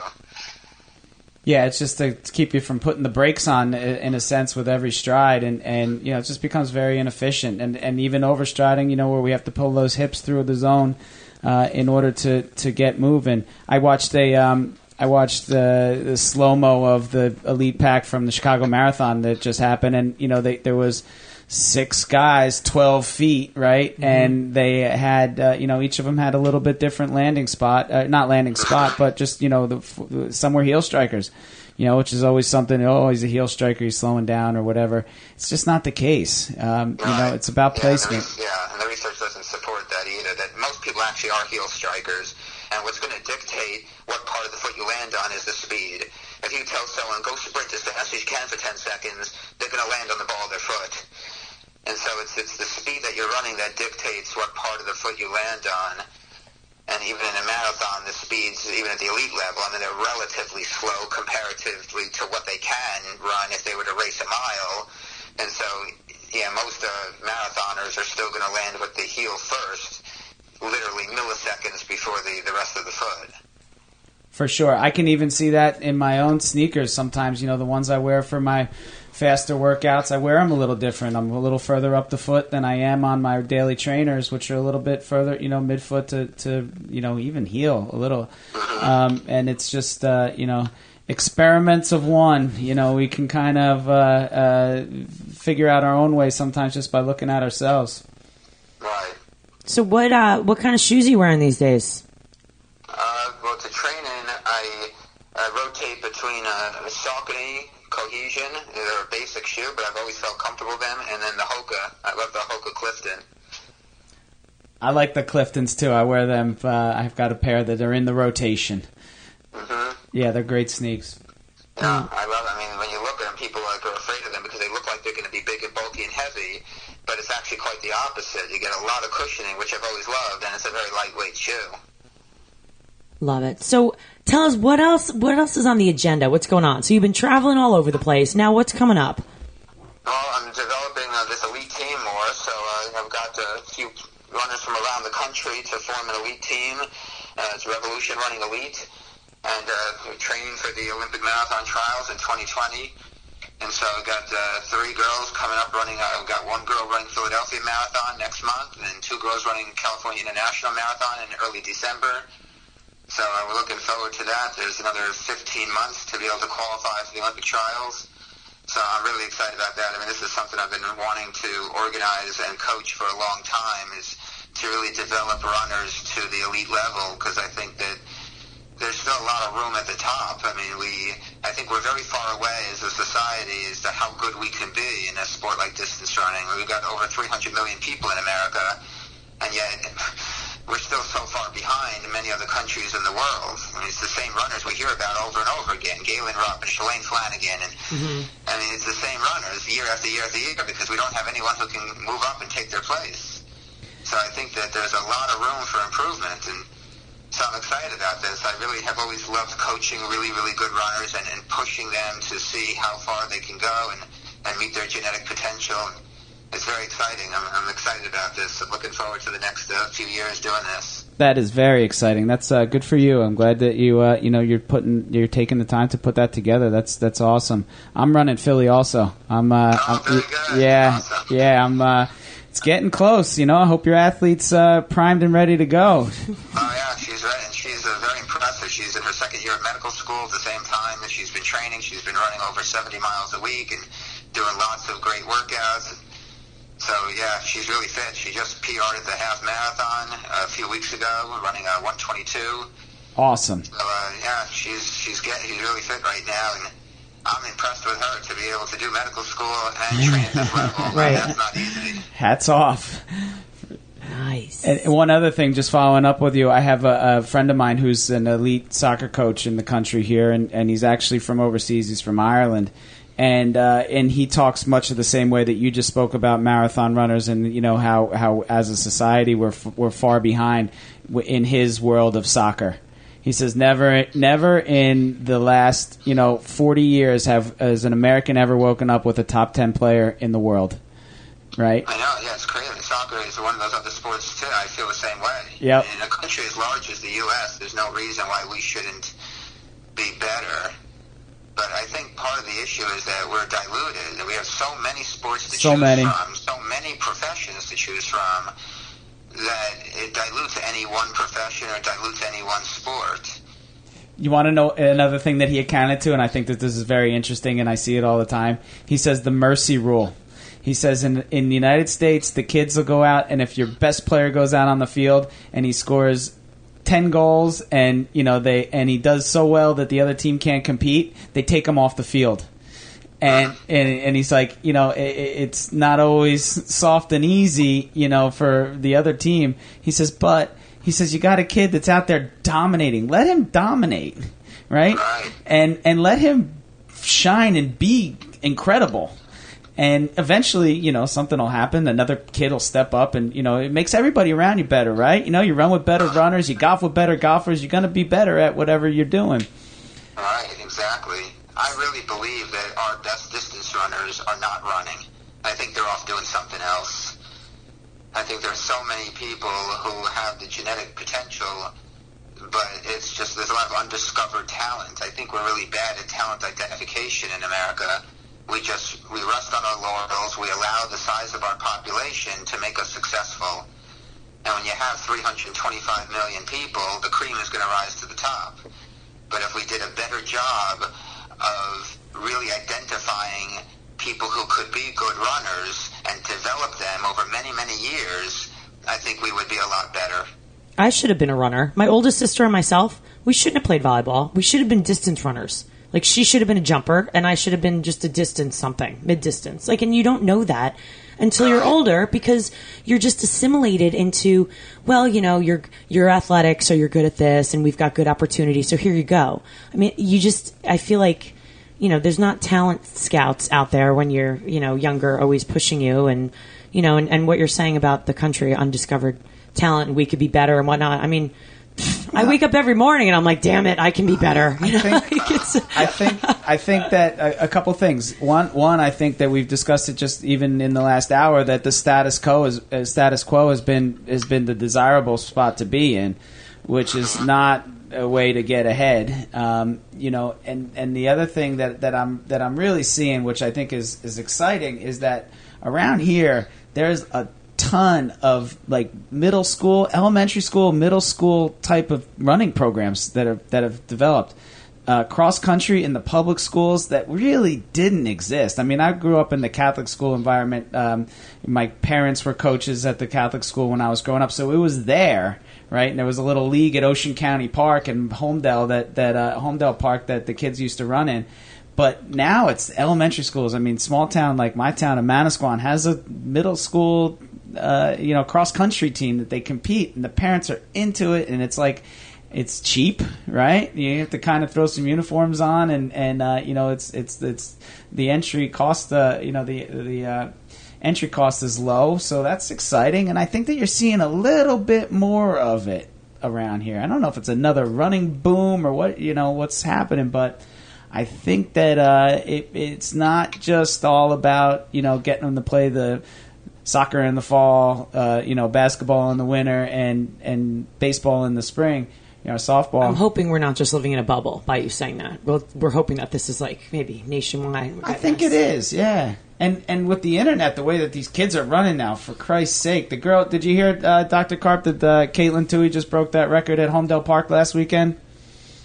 Yeah, it's just to, keep you from putting the brakes on, in a sense, with every stride, and, and you know it just becomes very inefficient, and and even overstriding, you know, where we have to pull those hips through the zone uh, in order to to get moving. I watched a um, I watched the, the slow mo of the elite pack from the Chicago Marathon that just happened, and you know they, there was six guys, twelve feet, right, and they had uh, you know each of them had a little bit different landing spot, uh, not landing spot, but just you know the f- some were heel strikers. You know, which is always something. Oh, he's a heel striker. He's slowing down or whatever. It's just not the case. Um, you know, it's about Yeah, and the placement. re- yeah, and the research doesn't support that either. That most people actually are heel strikers, and what's going to dictate what part of the foot you land on is the speed. If you tell someone go sprint as fast as you can for 10 seconds, they're going to land on the ball of their foot. It's the speed that you're running that dictates what part of the foot you land on. And even in a marathon, the speeds, even at the elite level, I mean, they're relatively slow comparatively to what they can run if they were to race a mile. And so, yeah, most uh, marathoners are still going to land with the heel first, literally milliseconds before the, the rest of the foot. For sure. I can even see that in my own sneakers sometimes. You know, the ones I wear for my faster workouts, I wear them a little different. I'm a little further up the foot than I am on my daily trainers, which are a little bit further, you know, midfoot to, to you know, even heel a little. Um, and it's just, uh, you know, experiments of one. You know, we can kind of uh, uh, figure out our own way sometimes just by looking at ourselves. Right. So what uh, what kind of shoes are you wearing these days? Uh, well, to train in, I, I rotate between uh, a Saucony Cohesion. They're a basic shoe, but I've always felt comfortable with them. And then the Hoka. I love the Hoka Clifton. I like the Cliftons too. I wear them. Uh, I've got a pair that are in the rotation. hmm Yeah, they're great sneaks. No, I love. I mean, when you look at them, people like are afraid of them because they look like they're going to be big and bulky and heavy. But it's actually quite the opposite. You get a lot of cushioning, which I've always loved, and it's a very lightweight shoe. Love it. So tell us what else what else is on the agenda? What's going on? So you've been traveling all over the place. Now what's coming up? Well, I'm developing uh, this elite team more, so uh, I've got a few runners from around the country to form an elite team. Uh, it's Revolution Running Elite, and uh, training for the Olympic Marathon Trials in 2020. And so I've got uh, three girls coming up running. Uh, I've got one girl running Philadelphia Marathon next month, and then two girls running California International Marathon in early December. So uh, we're looking forward to that. There's another 15 months to be able to qualify for the Olympic trials. So I'm really excited about that. I mean, this is something I've been wanting to organize and coach for a long time is to really develop runners to the elite level because I think that there's still a lot of room at the top. I mean, we, I think we're very far away as a society as to how good we can be in a sport like distance running. We've got over 300 million people in America, and yet we're still so far behind many other countries in the world. I mean, it's the same runners we hear about over and over again. Galen Rupp and Shalane Flanagan, and mm-hmm. I mean, it's the same runners year after year after year because we don't have anyone who can move up and take their place. So I think that there's a lot of room for improvement, and so I'm excited about this. I really have always loved coaching really, really good runners and, and pushing them to see how far they can go and, and meet their genetic potential. It's very exciting. I'm, I'm excited about this. I'm looking forward to the next uh, few years doing this. That is very exciting. That's uh, good for you. I'm glad that you uh, you know you're putting you're taking the time to put that together. That's that's awesome. I'm running Philly also. I'm uh, Oh, I'm- yeah Awesome. yeah. I'm uh, it's getting close. You know, I hope your athlete's uh, primed and ready to go. Oh <laughs> yeah, she's right, and she's uh, very impressive. She's in her second year of medical school at the same time that she's been training. She's been running over 70 miles a week and doing lots of great workouts. So yeah, she's really fit. She just PR'd at the half marathon a few weeks ago, running a 122. Awesome. So uh, yeah, she's she's getting she's really fit right now, and I'm impressed with her to be able to do medical school and <laughs> train at this level. Right. That's not easy. Hats off. Nice. And one other thing, just following up with you, I have a, a friend of mine who's an elite soccer coach in the country here, and, and he's actually from overseas. He's from Ireland, and uh, and he talks much of the same way that you just spoke about marathon runners, and you know how, how as a society we're f- we're far behind in his world of soccer. He says never never in the last you know forty years have has an American ever woken up with a top ten player in the world, right? I know, yeah, it's crazy. Soccer is one of those other sports too. I feel the same way. Yep. In a country as large as the U.S., there's no reason why we shouldn't be better But I think part of the issue is that we're diluted, we have so many sports to So choose many. from, so many professions to choose from, that it dilutes any one profession or dilutes any one sport. You want to know another thing that he accounted to, and I think that this is very interesting, and I see it all the time. He says the mercy rule. He says in in the United States, the kids will go out, and if your best player goes out on the field and he scores ten goals, and you know they and he does so well that the other team can't compete, they take him off the field. And, and and he's like, you know, it, it's not always soft and easy, you know, for the other team. He says, but he says you got a kid that's out there dominating. Let him dominate, right? Right. And and let him shine and be incredible. And eventually, you know, something will happen. Another kid will step up, and you know, it makes everybody around you better, right? You know, you run with better runners, you golf with better golfers. You're going to be better at whatever you're doing. Right, exactly. I really believe that our best distance runners are not running. I think they're off doing something else. I think there's so many people who have the genetic potential, but it's just there's a lot of undiscovered talent. I think we're really bad at talent identification in America. We just we rest on our laurels. We allow the size of our population to make us successful. And when you have 325 million people, the cream is going to rise to the top. But if we did a better job of really identifying people who could be good runners and develop them over many, many years, I think we would be a lot better. I should have been a runner. My oldest sister and myself, we shouldn't have played volleyball. We should have been distance runners. Like she should have been a jumper, and I should have been just a distance something, mid distance. Like, and you don't know that until you're older because you're just assimilated into, well, you know, you're you're athletic, so you're good at this, and we've got good opportunity, so here you go. I mean, you just, I feel like, you know, there's not talent scouts out there when you're, you know, younger, always pushing you, and you know, and, and what you're saying about the country, undiscovered talent, and we could be better and whatnot. I mean. I wake up every morning and I'm like, damn it, I can be better. You know, think- <laughs> like I think I think that a, a couple things. One, one, I think that we've discussed it just even in the last hour that the status quo is uh, status quo has been has been the desirable spot to be in, which is not a way to get ahead. Um, you know, and and the other thing that, that I'm that I'm really seeing, which I think is is exciting, is that around here there's a ton of like middle school, elementary school, middle school type of running programs that have that have developed. Uh, cross country in the public schools that really didn't exist. I mean, I grew up in the Catholic school environment. Um, my parents were coaches at the Catholic school when I was growing up, so it was there, right? And there was a little league at Ocean County Park and Holmdel that that uh, Holmdel Park that the kids used to run in. But now it's elementary schools. I mean, small town like my town of Manasquan has a middle school, uh, you know, cross country team that they compete, and the parents are into it, and it's like it's cheap, right? You have to kind of throw some uniforms on, and and uh, you know, it's it's it's the entry cost, uh, you know, the the uh, entry cost is low, so that's exciting, and I think that you're seeing a little bit more of it around here. I don't know if it's another running boom or what, you know, what's happening, but. I think that uh, it, it's not just all about you know getting them to play the soccer in the fall, uh, you know basketball in the winter, and and baseball in the spring, you know softball. I'm hoping we're not just living in a bubble by you saying that. Well, we're hoping that this is like maybe nationwide. I think it is, yeah. And and with the internet, the way that these kids are running now, for Christ's sake, the girl. Did you hear, uh, Doctor Karp, that uh, Katelyn Tuohy just broke that record at Holmdel Park last weekend?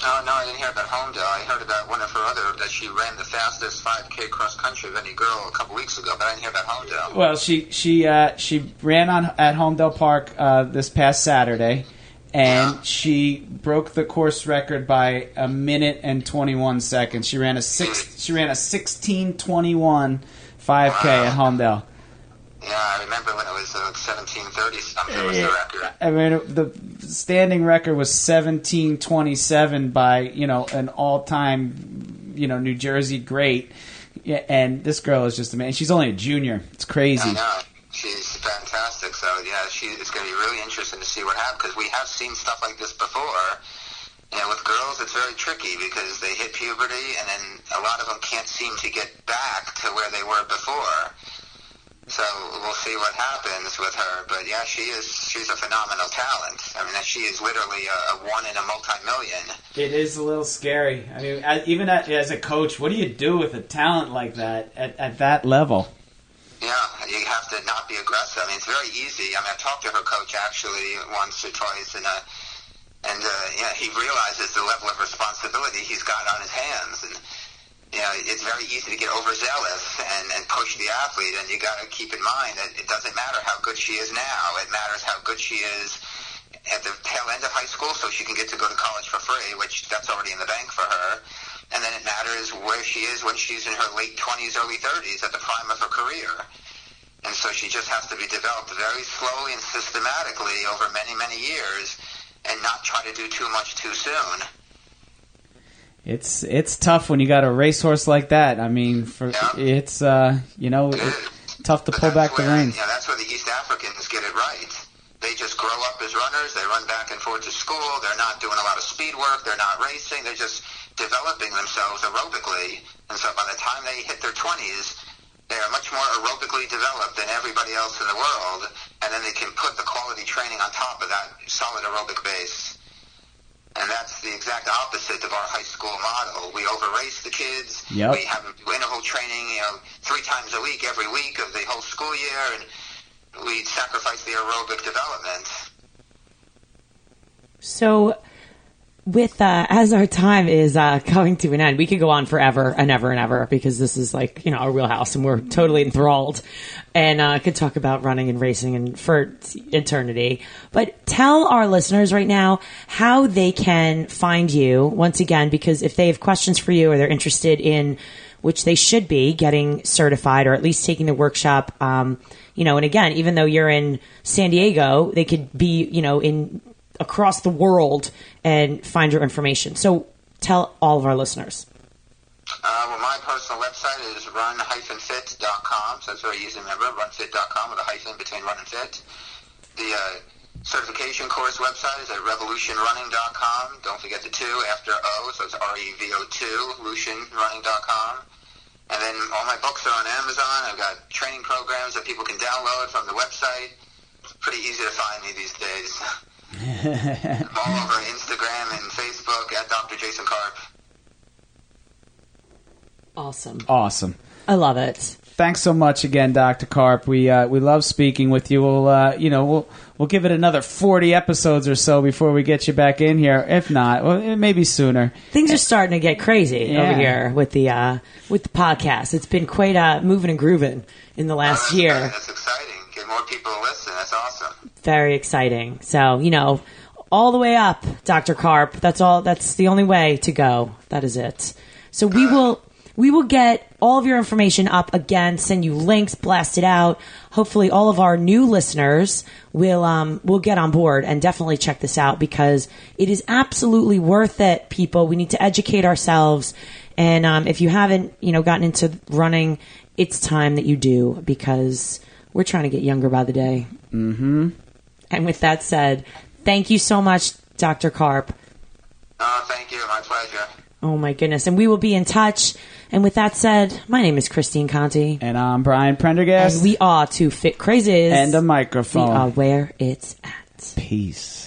No, no, I didn't hear about Holmdel. I heard about one of her other that she ran the fastest 5K cross country of any girl a couple weeks ago, but I didn't hear about Holmdel. Well, she she uh, she ran on at Holmdel Park uh, this past Saturday, and she broke the course record by a minute and twenty one seconds. She ran a six. She ran a sixteen twenty one five k at Holmdel. Yeah, I remember when it was uh, 1730 something was the record. I mean, the standing record was seventeen twenty seven by you know an all time you know New Jersey great. Yeah, and this girl is just amazing. She's only a junior. It's crazy. I know. She's fantastic. So, yeah, she, it's going to be really interesting to see what happens because we have seen stuff like this before. And with girls, it's very tricky because they hit puberty and then a lot of them can't seem to get back to where they were before. So we'll see what happens with her. But yeah, she is she's a phenomenal talent. I mean, she is literally a, a one in a multi-million. It is a little scary. I mean, even as a coach, what do you do with a talent like that at, at that level? Yeah, you have to not be aggressive. I mean, it's very easy. I mean, I talked to her coach actually once or twice, and uh, and uh, yeah, he realizes the level of responsibility he's got on his hands, and you know, it's very easy to get overzealous and, and push the athlete, and you got to keep in mind that it doesn't matter how good she is now. It matters how good she is at the tail end of high school, so she can get to go to college for free, which that's already in the bank for her. And then it matters where she is when she's in her late 20s, early 30s, at the prime of her career. And so she just has to be developed very slowly and systematically over many, many years, and not try to do too much too soon. It's it's tough when you got a racehorse like that. I mean, for Yeah. it's uh, you know it's tough to But pull back the reins. Yeah, that's where the East Africans get it right. They just grow up as runners. They run back and forth to school. They're not doing a lot of speed work. They're not racing. They're just developing themselves aerobically. And so by the time they hit their 20s, they are much more aerobically developed than everybody else in the world. And then they can put the quality training on top of that solid aerobic base. And that's the exact opposite of our high school model. We over-race the kids. Yep. We have them do interval training, you know, three times a week, every week of the whole school year, and we sacrifice the aerobic development. So, with uh, as our time is uh, coming to an end, we could go on forever and ever and ever because this is like you know our wheelhouse, and we're totally enthralled, and uh, could talk about running and racing and for eternity. But tell our listeners right now how they can find you once again, because if they have questions for you or they're interested in which they should be getting certified or at least taking the workshop. Um, you know, and again, even though you're in San Diego, they could be, you know, in across the world and find your information. So tell all of our listeners. Uh, well, my personal website is run-fit.com, so that's very easy to remember, runfit.com with a hyphen between run and fit. The uh, certification course website is at revolutionrunning.com. Don't forget the two after O, so it's R-E-V-O-2, lutionrunning.com. And then all my books are on Amazon. I've got training programs that people can download from the website. It's pretty easy to find me these days. <laughs> I'm all <laughs> over Instagram and Facebook at Dr. Jason Karp. Awesome. Awesome. I love it. Thanks so much again, Doctor Karp. We uh, we love speaking with you. We'll uh, you know we'll we'll give it another forty episodes or so before we get you back in here. If not, well, it may be sooner. Things are starting to get crazy Yeah. over here with the uh, with the podcast. It's been quite uh, moving and grooving in the last Oh, that's year. good. That's exciting. Get more people to listen. That's awesome. Very exciting. So you know, all the way up, Dr. Karp. That's all. That's the only way to go. That is it. So we will we will get all of your information up again. Send you links, blast it out. Hopefully, all of our new listeners will um, will get on board and definitely check this out because it is absolutely worth it. People, we need to educate ourselves. And um, if you haven't, you know, gotten into running, it's time that you do because we're trying to get younger by the day. And with that said, thank you so much, Dr. Karp. Oh, thank you. My pleasure. Oh my goodness. And we will be in touch. And with that said, my name is Christine Conti. And I'm Brian Prendergast. And we are two fit crazies. and a microphone. we are where it's at. Peace.